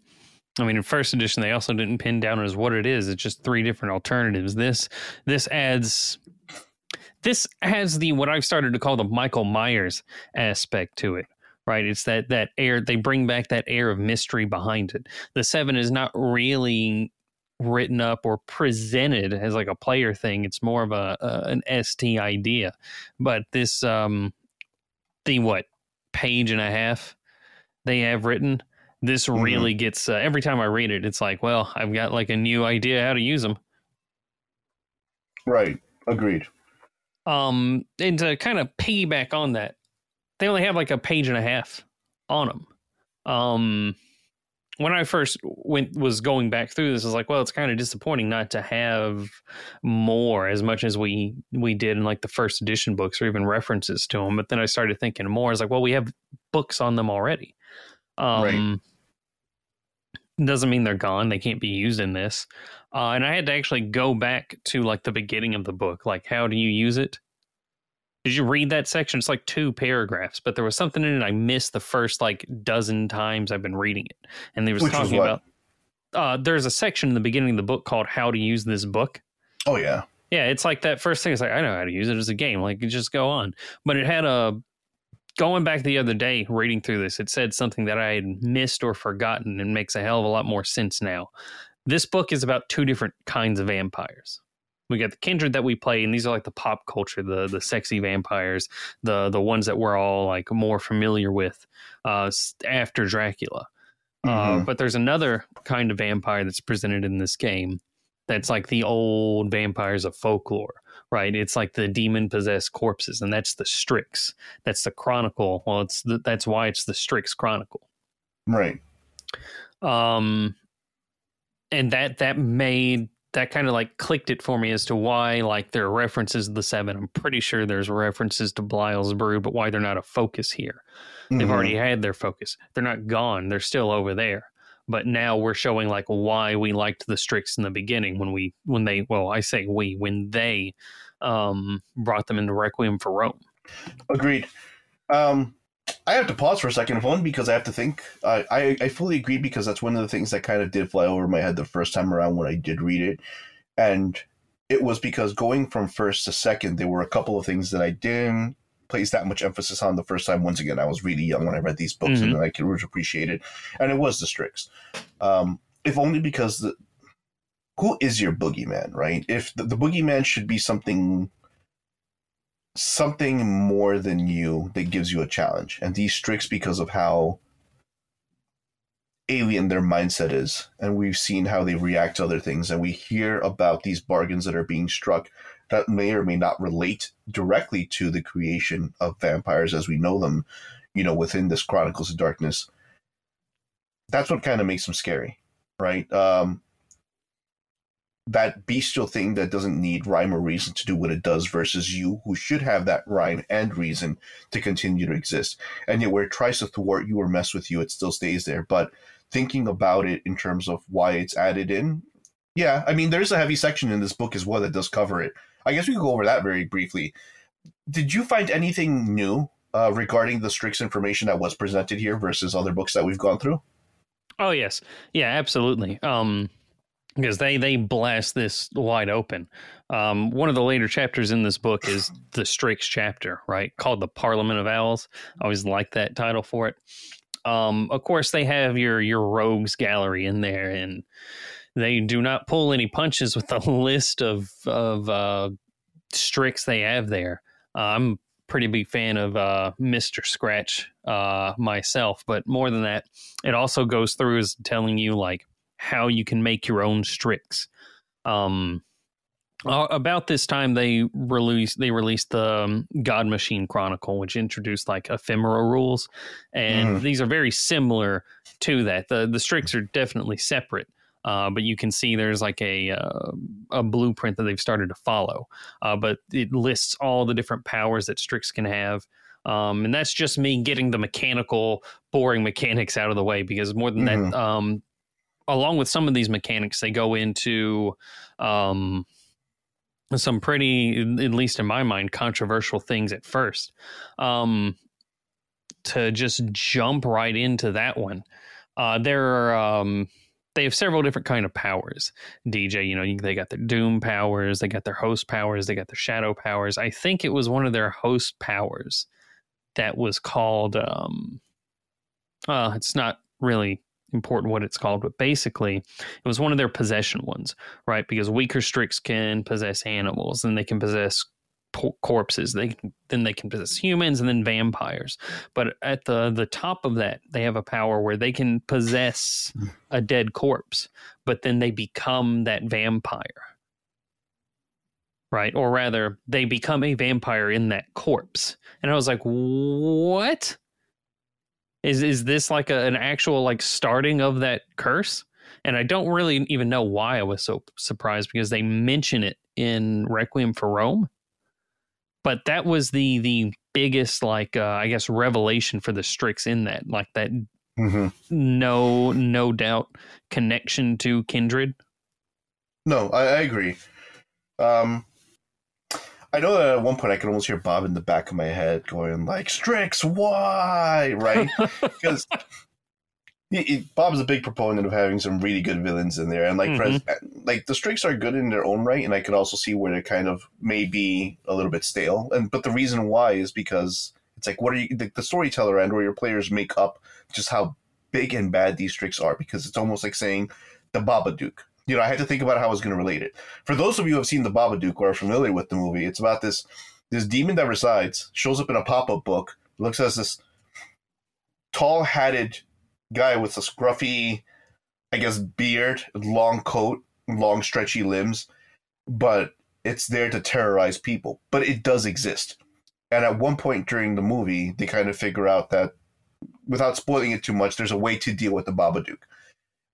I mean, in first edition they also didn't pin down as what it is. It's just three different alternatives. This this adds this has the what I've started to call the Michael Myers aspect to it right it's that that air they bring back that air of mystery behind it the seven is not really written up or presented as like a player thing. It's more of a, a an ST idea. But this um the what page and a half they have written this mm-hmm. really gets uh, every time I read it it's like, well, I've got like a new idea how to use them. Right. Agreed. Um and to kind of piggyback on that, they only have like a page and a half on them. Um when I first went was going back through this, I was like, well, it's kind of disappointing not to have more as much as we we did in like the first edition books or even references to them. But then I started thinking more. I was like, well, we have books on them already. Um, right. Doesn't mean they're gone. They can't be used in this. Uh, and I had to actually go back to like the beginning of the book, like how do you use it? Did you read that section? It's like two paragraphs, but there was something in it I missed the first like dozen times I've been reading it. And they was Which talking about uh, there's a section in the beginning of the book called How to Use This Book. Oh yeah. Yeah, it's like that first thing. It's like I know how to use it as a game. Like just go on. But it had a going back the other day reading through this, it said something that I had missed or forgotten and makes a hell of a lot more sense now. This book is about two different kinds of vampires we got the kindred that we play and these are like the pop culture the the sexy vampires the the ones that we're all like more familiar with uh after dracula. Uh, mm-hmm. uh but there's another kind of vampire that's presented in this game that's like the old vampires of folklore right? It's like the demon possessed corpses and that's the strix. That's the chronicle. Well it's the, that's why it's the strix chronicle. Right. Um and that that made that kind of like clicked it for me as to why like there are references to the seven. I'm pretty sure there's references to Belial's Brood, but why they're not a focus here. Mm-hmm. They've already had their focus. They're not gone. They're still over there. But now we're showing like why we liked the Strix in the beginning when we when they well I say we when they um brought them into Requiem for Rome. Agreed. Um I have to pause for a second, one because I have to think. I, I, I fully agree because that's one of the things that kind of did fly over my head the first time around when I did read it, and it was because going from first to second, there were a couple of things that I didn't place that much emphasis on the first time. Once again, I was really young when I read these books, mm-hmm. and I could appreciate it, and it was the Strix. Um, if only because the who is your boogeyman, right? If the, the boogeyman should be something something more than you that gives you a challenge. And these Strix, because of how alien their mindset is, and we've seen how they react to other things, and we hear about these bargains that are being struck that may or may not relate directly to the creation of vampires as we know them, you know, within this Chronicles of Darkness. That's what kind of makes them scary, right? Um, that bestial thing that doesn't need rhyme or reason to do what it does versus you who should have that rhyme and reason to continue to exist. And yet where it tries to thwart you or mess with you, it still stays there. But thinking about it in terms of why it's added in, yeah, I mean there's a heavy section in this book as well that does cover it. I guess we could go over that very briefly. Did you find anything new uh, regarding the Strix information that was presented here versus other books that we've gone through? Oh yes, yeah, absolutely. Um, because they they blast this wide open. Um, one of the later chapters in this book is the Strix chapter, right, called the Parliament of Owls. I always like that title for it. Um, of course, they have your your rogues gallery in there, and they do not pull any punches with the [LAUGHS] list of of uh, Strix they have there. Uh, I'm pretty big fan of uh, Mr. Scratch uh, myself, but more than that, it also goes through as telling you like how you can make your own Strix. Um, uh, about this time, they released they released the um, God Machine Chronicle, which introduced like ephemeral rules, and mm. these are very similar to that. the The Strix are definitely separate, uh, but you can see there's like a uh, a blueprint that they've started to follow. Uh, but it lists all the different powers that Strix can have. Um, and that's just me getting the mechanical, boring mechanics out of the way because more than mm-hmm. that, um, along with some of these mechanics, they go into um, some pretty, at least in my mind, controversial things at first. Um, to just jump right into that one, uh, there are um, they have several different kind of powers. DJ, you know, they got their Doom powers, they got their host powers, they got their shadow powers. I think it was one of their host powers that was called. Um, uh, it's not really important what it's called, but basically it was one of their possession ones, right? Because weaker Strix can possess animals and they can possess corpses. They then they can possess humans and then vampires. But at the the top of that, they have a power where they can possess a dead corpse, but then they become that vampire. Right? Or rather, they become a vampire in that corpse. And I was like, "What?" Is is this like a, an actual like starting of that curse? And I don't really even know why I was so surprised because they mention it in Requiem for Rome. But that was the the biggest like uh, I guess revelation for the Strix in that like that mm-hmm. no no doubt connection to kindred. No, I, I agree. Um, I know that at one point I could almost hear Bob in the back of my head going like Strix, why? Right? [LAUGHS] Because Bob's a big proponent of having some really good villains in there, and like mm-hmm. like the Strix are good in their own right, and I can also see where they're kind of maybe a little bit stale. And but the reason why is because it's like what are you the, the storyteller end where your players make up just how big and bad these Strix are because it's almost like saying the Babadook you know, I had to think about how I was going to relate it. For those of you who have seen The Babadook or are familiar with the movie, it's about this this demon that resides, shows up in a pop up book, looks as this tall hatted guy with a scruffy, I guess, beard, long coat, long stretchy limbs, but it's there to terrorize people. But it does exist. And at one point during the movie, they kind of figure out that, without spoiling it too much, there's a way to deal with the Babadook.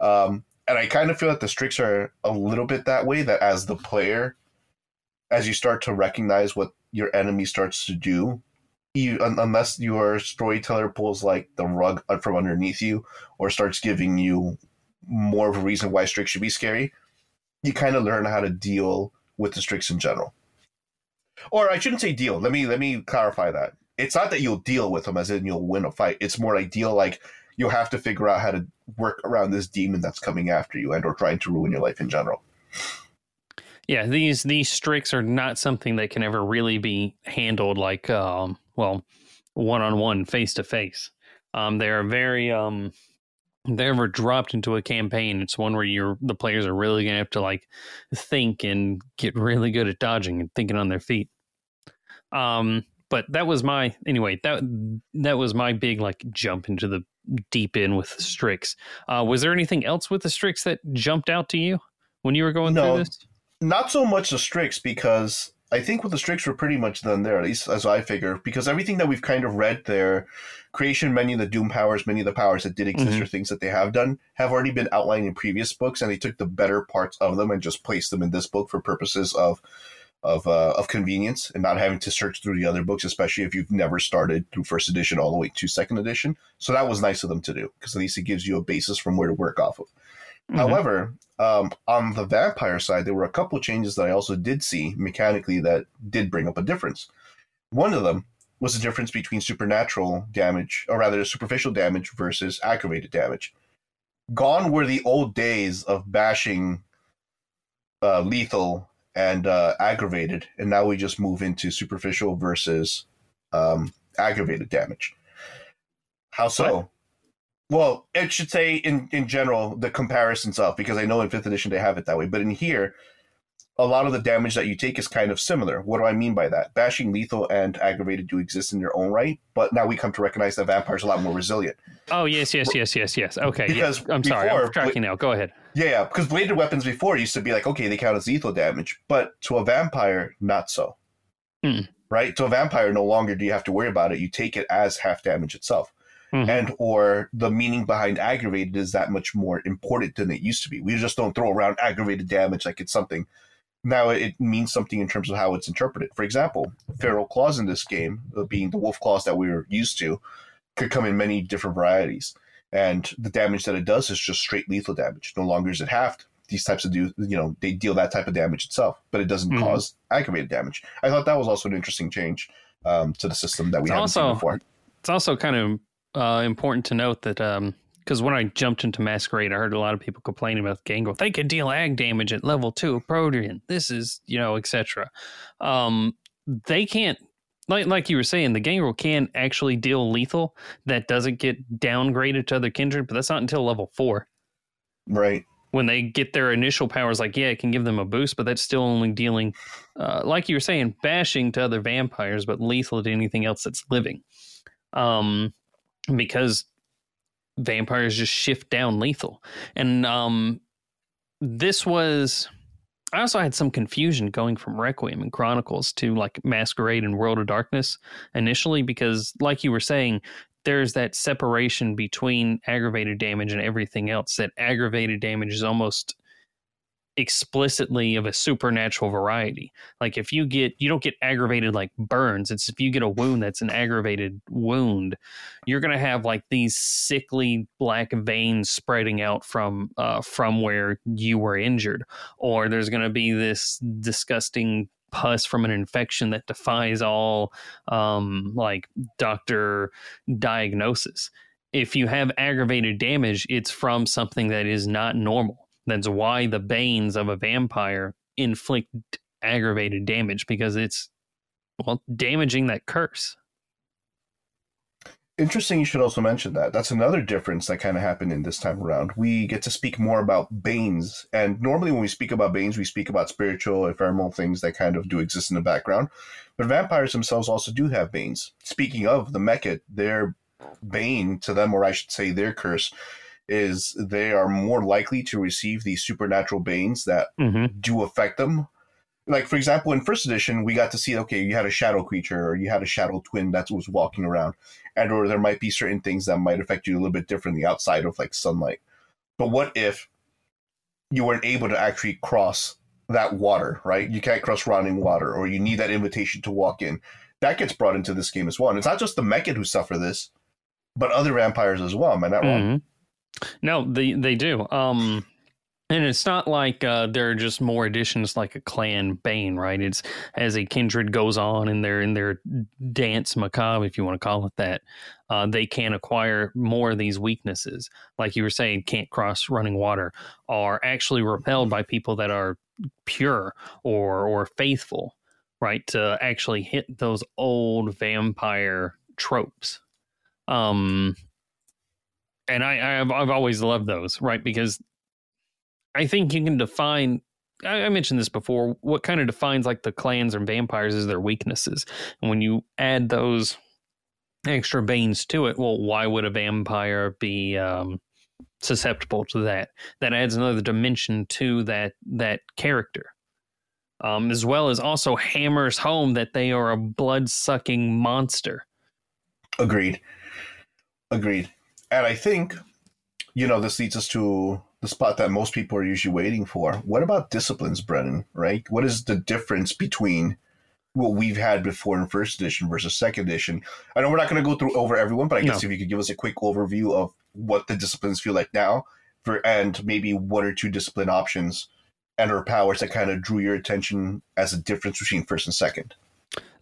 Um, and I kind of feel that the Strix are a little bit that way. That as the player, as you start to recognize what your enemy starts to do, you unless your storyteller pulls like the rug from underneath you or starts giving you more of a reason why Strix should be scary, you kind of learn how to deal with the Strix in general. Or I shouldn't say deal. Let me let me clarify that. It's not that you'll deal with them as in you'll win a fight. It's more like deal like you'll have to figure out how to work around this demon that's coming after you and or trying to ruin your life in general. Yeah, these these Strix are not something that can ever really be handled like um well one on one face to face. Um they are very um they ever dropped into a campaign, it's one where you're the players are really gonna have to like think and get really good at dodging and thinking on their feet. Um but that was my anyway that that was my big like jump into the deep in with Strix. Uh, was there anything else with the Strix that jumped out to you when you were going no, through this? Not so much the Strix because I think with the Strix, we're pretty much done there, at least as I figure, because everything that we've kind of read there, creation, many of the Doom powers, many of the powers that did exist Mhm. or things that they have done, have already been outlined in previous books, and they took the better parts of them and just placed them in this book for purposes of of uh, of convenience and not having to search through the other books, especially if you've never started through first edition all the way to second edition. So that was nice of them to do because at least it gives you a basis from where to work off of. Mhm. However, um, on the vampire side, there were a couple changes that I also did see mechanically that did bring up a difference. One of them was the difference between supernatural damage, or rather superficial damage versus aggravated damage. Gone were the old days of bashing uh, lethal and uh, aggravated, and now we just move into superficial versus um, aggravated damage. How so? Well, it should say in in general the comparisons of because I know in fifth edition they have it that way, but in here, a lot of the damage that you take is kind of similar. What do I mean by that? Bashing, lethal, and aggravated do exist in their own right, but now we come to recognize that vampires are a lot more resilient. Oh yes, yes, yes, yes, yes. Okay, Because. I'm sorry, I'm tracking now. Go ahead. Yeah, yeah, because bladed weapons before used to be like, okay, they count as lethal damage, but to a vampire, not so. Hmm. Right? To a vampire, no longer do you have to worry about it. You take it as half damage itself. Mhm. And or the meaning behind aggravated is that much more important than it used to be. We just don't throw around aggravated damage like it's something. Now it means something in terms of how it's interpreted. For example, feral claws in this game, uh, being the wolf claws that we were used to, could come in many different varieties and the damage that it does is just straight lethal damage. No longer is it halved. These types of do you know they deal that type of damage itself, but it doesn't Mhm. cause aggravated damage. I thought that was also an interesting change um, to the system that we It's haven't seen before. It's also kind of uh, important to note that because when I jumped into Masquerade, I heard a lot of people complaining about Gangrel. They can deal ag damage at level two of Protean. This is you know etc. Um, they can't. Like, like you were saying, the Gangrel can actually deal lethal that doesn't get downgraded to other kindred, but that's not until level four. Right. when they get their initial powers, like, yeah, it can give them a boost, but that's still only dealing, uh, like you were saying, bashing to other vampires, but lethal to anything else that's living. Um, because vampires just shift down lethal. And um, this was. I also had some confusion going from Requiem and Chronicles to like Masquerade and World of Darkness initially because, like you were saying, there's that separation between aggravated damage and everything else. That aggravated damage is almost explicitly of a supernatural variety. Like if you get, you don't get aggravated like burns. It's if you get a wound that's an aggravated wound, you're gonna have like these sickly black veins spreading out from uh, from where you were injured, or there's gonna be this disgusting pus from an infection that defies all um, like doctor diagnosis. If you have aggravated damage, it's from something that is not normal. That's why the banes of a vampire inflict aggravated damage because it's well damaging that curse. Interesting. You should also mention that. That's another difference that kind of happened in this time around. We get to speak more about banes, and normally when we speak about banes, we speak about spiritual, ephemeral things that kind of do exist in the background. But vampires themselves also do have banes. Speaking of the Mekhet, their bane to them, or I should say their curse, is they are more likely to receive these supernatural banes that Mm-hmm. do affect them. Like for example, in first edition, we got to see okay, you had a shadow creature or you had a shadow twin that was walking around, and or there might be certain things that might affect you a little bit differently outside of like sunlight. But what if you weren't able to actually cross that water, right? You can't cross running water, or you need that invitation to walk in. That gets brought into this game as well. And it's not just the Mekhet who suffer this, but other vampires as well. Am I not wrong? No, they they do. Um, and it's not like uh, there are just more additions like a clan bane, right? It's as a kindred goes on in their in their dance macabre, if you want to call it that, uh, they can acquire more of these weaknesses. Like you were saying, can't cross running water, are actually repelled by people that are pure or or faithful, right? To actually hit those old vampire tropes. Um, and I, I've I've always loved those, right? Because I think you can define. I, mentioned this before. What kind of defines like the clans or vampires is their weaknesses, and when you add those extra banes to it, well, why would a vampire be um, susceptible to that? That adds another dimension to that that character. um, as well as also hammers home that they are a blood sucking monster. Agreed. Agreed. And I think, you know, this leads us to the spot that most people are usually waiting for. What about disciplines, Brennan? Right? What is the difference between what we've had before in first edition versus second edition? I know we're not going to go through over everyone, but I guess no. if you could give us a quick overview of what the disciplines feel like now, for and maybe one or two discipline options and or powers that kind of drew your attention as a difference between first and second.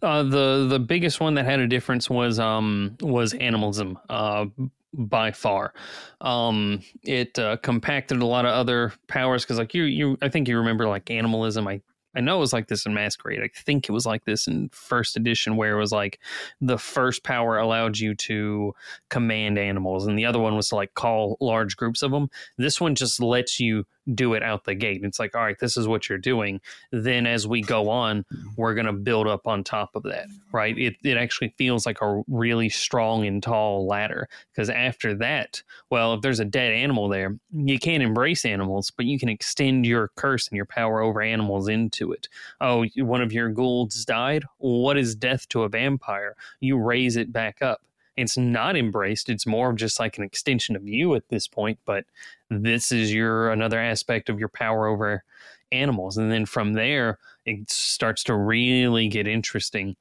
Uh, the the biggest one that had a difference was um was animalism. Uh, by far. Um, it uh, compacted a lot of other powers because, like you, you, I think you remember like animalism. I I know it was like this in Masquerade. I think it was like this in first edition, where it was like the first power allowed you to command animals, and the other one was to like call large groups of them. This one just lets you do it out the gate. It's like, all right, this is what you're doing. Then as we go on, we're going to build up on top of that, right? It, it actually feels like a really strong and tall ladder because after that, well, if there's a dead animal there, you can't embrace animals, but you can extend your curse and your power over animals into it. Oh, one of your ghouls died? What is death to a vampire? You raise it back up it's not embraced it's more of just like an extension of you at this point but this is your another aspect of your power over animals and then from there it starts to really get interesting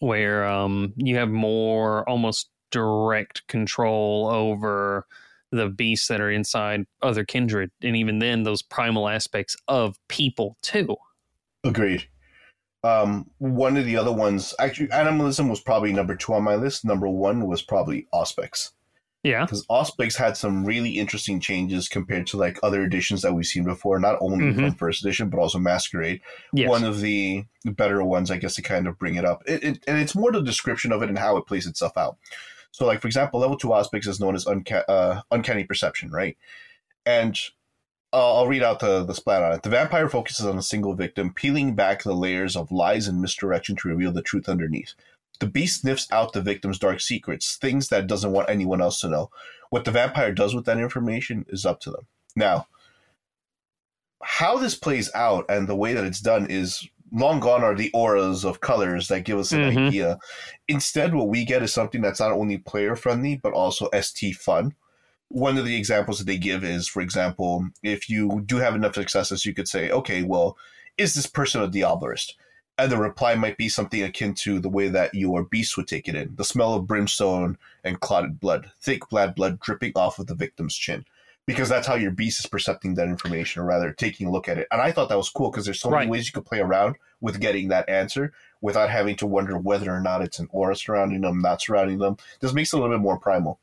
where um, you have more almost direct control over the beasts that are inside other kindred and even then those primal aspects of people too agreed um, one of the other ones, actually, animalism was probably number two on my list. Number one was probably Auspex. Yeah, because Auspex had some really interesting changes compared to like other editions that we've seen before. Not only mm-hmm. from first edition, but also Masquerade. Yes. One of the better ones, I guess, to kind of bring it up. It, it, and it's more the description of it and how it plays itself out. So, like for example, level two Auspex is known as unca- uh, uncanny perception, right? And uh, I'll read out the, the splat on it. The vampire focuses on a single victim, peeling back the layers of lies and misdirection to reveal the truth underneath. The beast sniffs out the victim's dark secrets, things that doesn't want anyone else to know. What the vampire does with that information is up to them. Now, how this plays out and the way that it's done is long gone are the auras of colors that give us an mm-hmm. idea. Instead, what we get is something that's not only player friendly but also ST fun one of the examples that they give is, for example, if you do have enough successes, you could say, okay, well, is this person a Diablerist? And the reply might be something akin to the way that your beast would take it in the smell of brimstone and clotted blood, thick blood, blood dripping off of the victim's chin. Because that's how your beast is percepting that information, or rather taking a look at it. And I thought that was cool because there's so right. many ways you could play around with getting that answer without having to wonder whether or not it's an aura surrounding them, not surrounding them. This makes it a little bit more primal.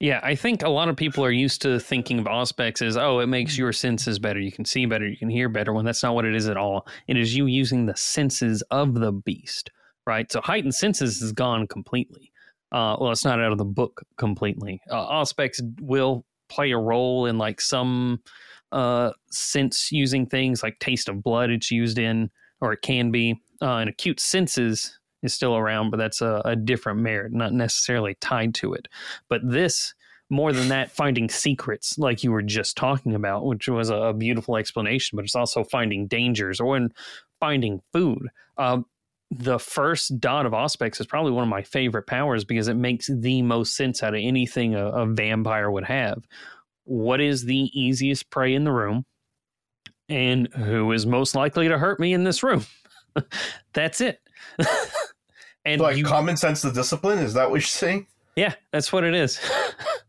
Yeah, I think a lot of people are used to thinking of Auspex as, oh, it makes your senses better. You can see better, you can hear better, when that's not what it is at all. It is you using the senses of the beast, right? So heightened senses is gone completely. Uh, well, it's not out of the book completely. Uh, Auspex will play a role in like some uh, sense using things like taste of blood it's used in, or it can be. Uh, and acute senses is still around, but that's a, a different merit, not necessarily tied to it. But this, more than that, finding secrets, like you were just talking about, which was a, beautiful explanation, but it's also finding dangers or when finding food. Uh, the first dot of Auspex is probably one of my favorite powers because it makes the most sense out of anything a, a vampire would have. What is the easiest prey in the room? And who is most likely to hurt me in this room? [LAUGHS] That's it. [LAUGHS] and like you, common sense the discipline is that what you're saying? Yeah, that's what it is. [LAUGHS]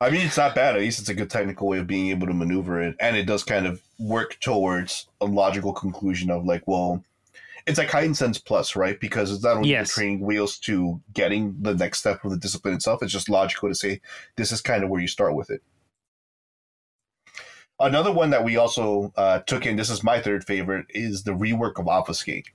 I mean, it's not bad. At least it's a good technical way of being able to maneuver it, and it does kind of work towards a logical conclusion of like, well, it's like heightened sense plus, right? Because it's not only yes. training wheels to getting the next step of the discipline itself. It's just logical to say this is kind of where you start with it. Another one that we also uh, took in, this is my third favorite, is the rework of Obfuscate.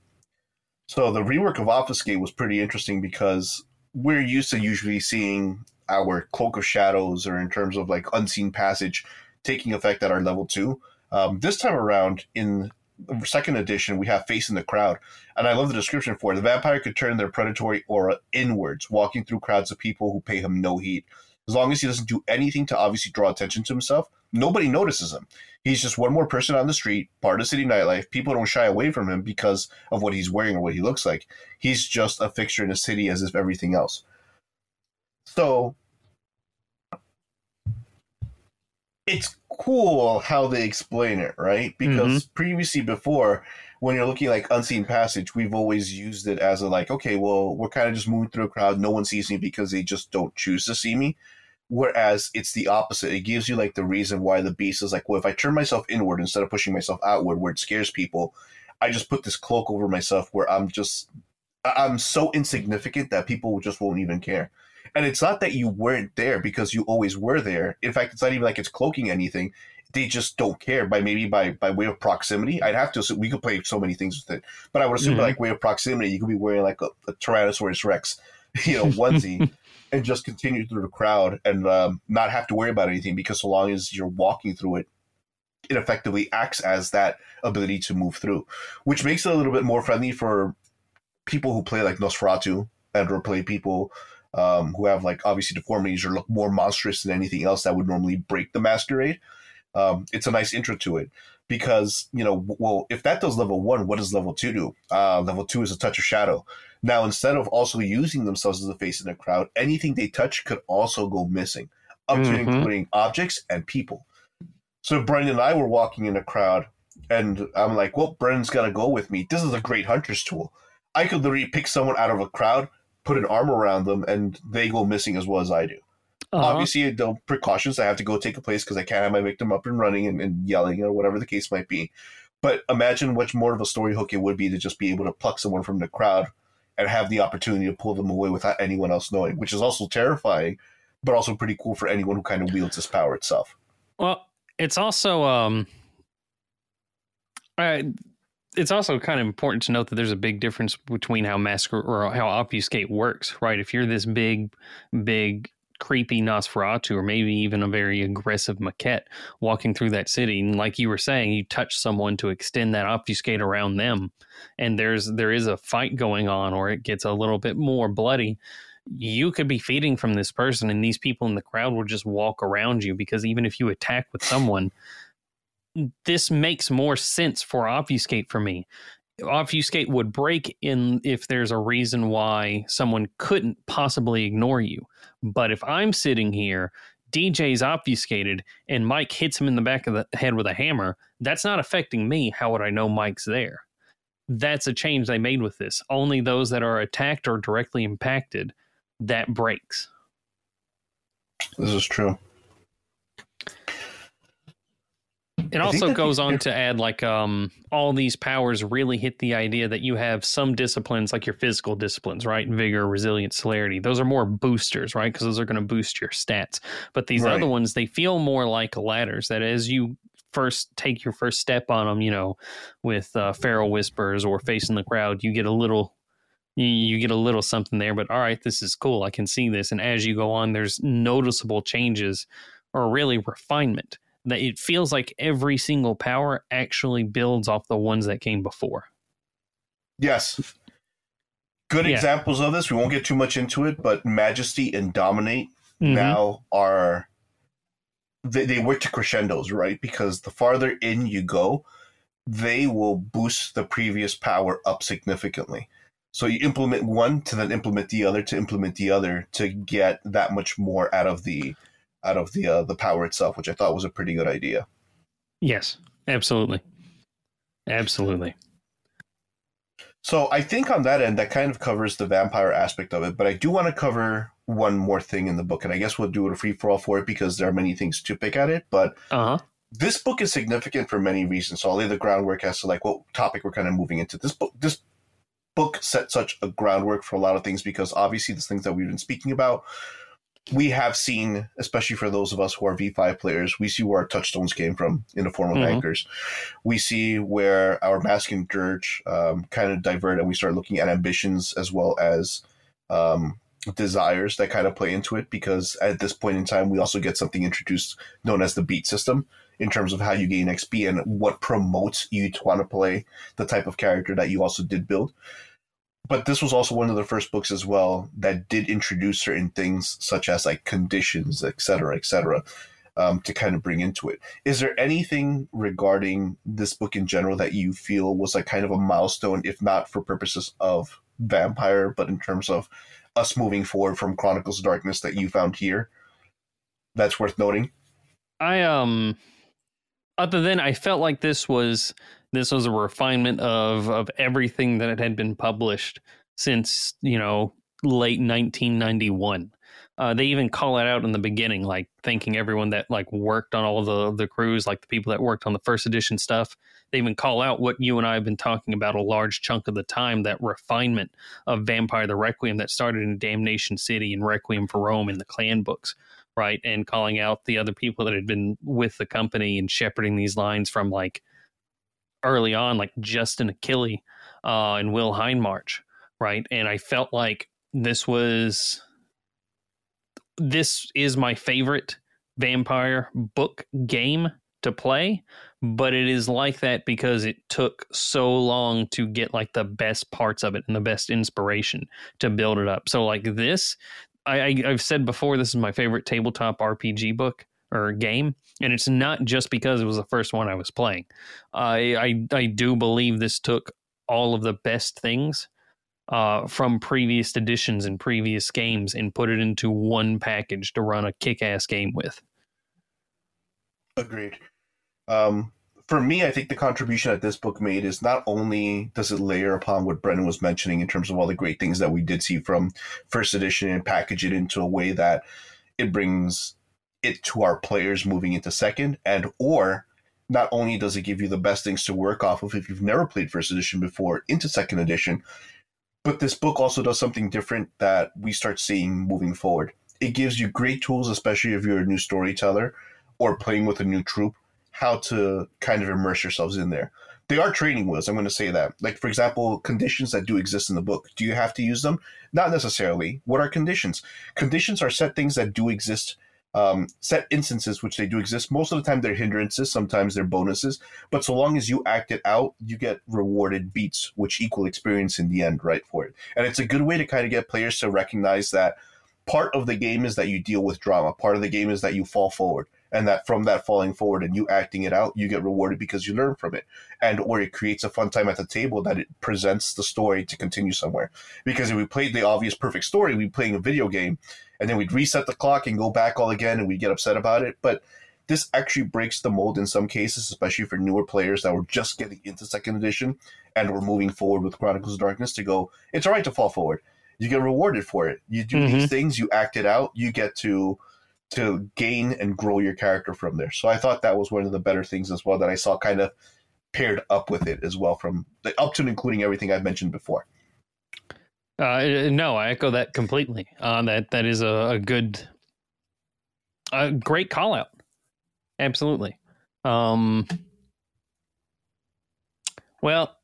So the rework of Obfuscate was pretty interesting because we're used to usually seeing our Cloak of Shadows or in terms of like Unseen Passage taking effect at our level two. Um, this time around in second edition, we have Face in the Crowd. And I love the description for it. The vampire could turn their predatory aura inwards, walking through crowds of people who pay him no heed. As long as he doesn't do anything to obviously draw attention to himself, nobody notices him. He's just one more person on the street, part of city nightlife. People don't shy away from him because of what he's wearing or what he looks like. He's just a fixture in the city as if everything else. So it's cool how they explain it, right? Because mm-hmm. previously before, when you're looking like unseen passage, we've always used it as a like, okay, well, we're kind of just moving through a crowd. No one sees me because they just don't choose to see me. Whereas it's the opposite. It gives you like the reason why the beast is like, well, if I turn myself inward instead of pushing myself outward where it scares people, I just put this cloak over myself where I'm just I'm so insignificant that people just won't even care. And it's not that you weren't there because you always were there. In fact, it's not even like it's cloaking anything. They just don't care by maybe by by way of proximity. I'd have to assume we could play so many things with it, but I would assume mm-hmm. like way of proximity, you could be wearing like a, a Tyrannosaurus Rex, [LAUGHS] you know, onesie. [LAUGHS] and just continue through the crowd and um, not have to worry about anything because so long as you're walking through it, it effectively acts as that ability to move through, which makes it a little bit more friendly for people who play like Nosferatu and or play people um, who have like obviously deformities or look more monstrous than anything else that would normally break the masquerade. Um, it's a nice intro to it because you know, well, if that does level one, what does level two do? Uh, level two is a touch of shadow. Now, instead of also using themselves as a face in a crowd, anything they touch could also go missing, up mm-hmm. to including objects and people. So Brendan and I were walking in a crowd, and I'm like, well, Brendan's got to go with me. This is a great hunter's tool. I could literally pick someone out of a crowd, put an arm around them, and they go missing as well as I do. Uh-huh. Obviously, the precautions I have to go take a place because I can't have my victim up and running and, and yelling or whatever the case might be. But imagine much more of a story hook it would be to just be able to pluck someone from the crowd and have the opportunity to pull them away without anyone else knowing, which is also terrifying, but also pretty cool for anyone who kind of wields this power itself. Well, it's also um, uh, it's also kind of important to note that there's a big difference between how mask or how obfuscate works, right? If you're this big, big creepy Nosferatu or maybe even a very aggressive Mekhet walking through that city. And like you were saying, you touch someone to extend that obfuscate around them, and there's there is a fight going on, or it gets a little bit more bloody. You could be feeding from this person, and these people in the crowd will just walk around you because even if you attack with someone, this makes more sense for obfuscate for me obfuscate would break in if there's a reason why someone couldn't possibly ignore you. But if I'm sitting here, DJ's obfuscated, and Mike hits him in the back of the head with a hammer, that's not affecting me. How would I know Mike's there? That's a change they made with this. Only those that are attacked or directly impacted, that breaks. This is true. It also goes on to add like um, all these powers really hit the idea that you have some disciplines like your physical disciplines, right? Vigor, resilience, celerity. Those are more boosters, right? Because those are going to boost your stats. But these right. other ones, they feel more like ladders. That as you first take your first step on them, you know, with uh, feral whispers or face in the crowd, you get a little you get a little something there but all right this is cool i can see this and as you go on there's noticeable changes or really refinement that it feels like every single power actually builds off the ones that came before. Yes. Good yeah. examples of this. We won't get too much into it, but Majesty and Dominate mm-hmm. now are they, they work to crescendos, right? Because the farther in you go, they will boost the previous power up significantly. So you implement one to then implement the other to implement the other to get that much more out of the out of the uh, the power itself, which I thought was a pretty good idea. Yes, absolutely, absolutely. So I think on that end, that kind of covers the vampire aspect of it. But I do want to cover one more thing in the book, and I guess we'll do it a free for all for it because there are many things to pick at it. But uh-huh. this book is significant for many reasons. So I'll lay the groundwork as to like what topic we're kind of moving into. This book, this book set such a groundwork for a lot of things because obviously the things that we've been speaking about we have seen, especially for those of us who are V5 players, we see where our touchstones came from in the form of mm-hmm. anchors. We see where our mask and dirge um, kind of divert and we start looking at ambitions as well as um, desires that kind of play into it because at this point in time, we also get something introduced known as the beat system in terms of how you gain XP and what promotes you to want to play the type of character that you also did build. But this was also one of the first books as well that did introduce certain things such as like conditions, et cetera, et cetera, um, to kind of bring into it. Is there anything regarding this book in general that you feel was like kind of a milestone, if not for purposes of vampire, but in terms of us moving forward from Chronicles of Darkness that you found here? That's worth noting. I um other than I felt like this was this was a refinement of of everything that had been published since you know late 1991 uh, they even call it out in the beginning like thanking everyone that like worked on all the the crews like the people that worked on the first edition stuff. They even call out what you and i have been talking about a large chunk of the time that refinement of vampire the requiem that started in damnation city and requiem for rome in the clan books right? And calling out the other people that had been with the company and shepherding these lines from like early on, like Justin Achilli uh, and Will Hindmarch, right? And I felt like this was this is my favorite vampire book game to play, but it is like that because it took so long to get like the best parts of it and the best inspiration to build it up. So like this, I, I I've said before, this is my favorite tabletop RPG book or game, and it's not just because it was the first one I was playing. I I, I do believe this took all of the best things uh, from previous editions and previous games and put it into one package to run a kick-ass game with. Agreed. Um, for me, I think the contribution that this book made is not only does it layer upon what Brennan was mentioning in terms of all the great things that we did see from first edition and package it into a way that it brings it to our players moving into second, and or not only does it give you the best things to work off of if you've never played first edition before into second edition, but this book also does something different that we start seeing moving forward. It gives you great tools, especially if you're a new storyteller or playing with a new troupe, how to kind of immerse yourselves in there. They are training wheels, I'm going to say that. Like, for example, conditions that do exist in the book. Do you have to use them? Not necessarily. What are conditions? Conditions are set things that do exist um, set instances, which they do exist. Most of the time, they're hindrances. Sometimes they're bonuses. But so long as you act it out, you get rewarded beats, which equal experience in the end, right? For it, and it's a good way to kind of get players to recognize that part of the game is that you deal with drama. Part of the game is that you fall forward, and that from that falling forward and you acting it out, you get rewarded because you learn from it, and or it creates a fun time at the table that it presents the story to continue somewhere. Because if we played the obvious perfect story, we'd be playing a video game and then we'd reset the clock and go back all again and we'd get upset about it. But this actually breaks the mold in some cases, especially for newer players that were just getting into second edition and were moving forward with Chronicles of Darkness to go, it's all right to fall forward. You get rewarded for it. You do mm-hmm. these things, you act it out, you get to to gain and grow your character from there. So I thought that was one of the better things as well that I saw kind of paired up with it as well from up to and including everything I've mentioned before. Uh, no, I echo that completely. Uh, that that is a, a good, a great call out. Absolutely. Um, well,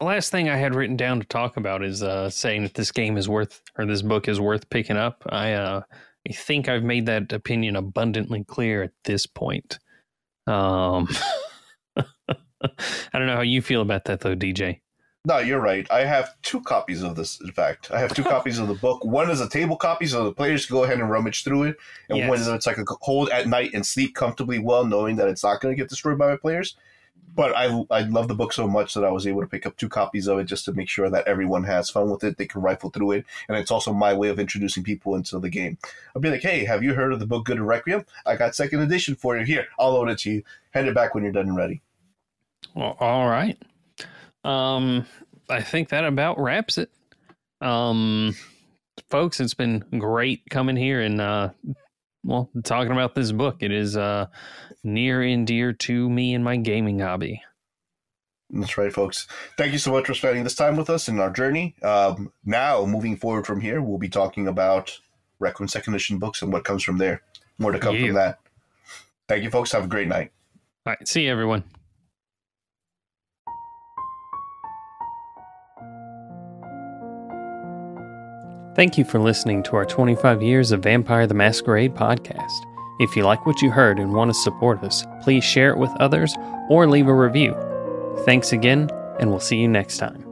last thing I had written down to talk about is uh, saying that this game is worth or this book is worth picking up. I uh, I think I've made that opinion abundantly clear at this point. Um, [LAUGHS] I don't know how you feel about that though, DJ. No, you're right. I have two copies of this. In fact, I have two [LAUGHS] copies of the book. One is a table copy, so the players can go ahead and rummage through it, and yes. one is it's like a hold at night and sleep comfortably well, knowing that it's not going to get destroyed by my players. But I I love the book so much that I was able to pick up two copies of it just to make sure that everyone has fun with it. They can rifle through it, and it's also my way of introducing people into the game. I'll be like, hey, have you heard of the book Good Requiem? I got second edition for you. Here, I'll load it to you. Hand it back when you're done and ready. Well, all right. Um, I think that about wraps it. Um, folks, it's been great coming here and uh, well, talking about this book. It is uh, near and dear to me and my gaming hobby. That's right, folks. Thank you so much for spending this time with us in our journey. Um, now, moving forward from here, we'll be talking about Requiem Second Edition books and what comes from there. More to come yeah. from that. Thank you, folks. Have a great night. All right. See you, everyone. Thank you for listening to our 25 Years of Vampire the Masquerade podcast. If you like what you heard and want to support us, please share it with others or leave a review. Thanks again, and we'll see you next time.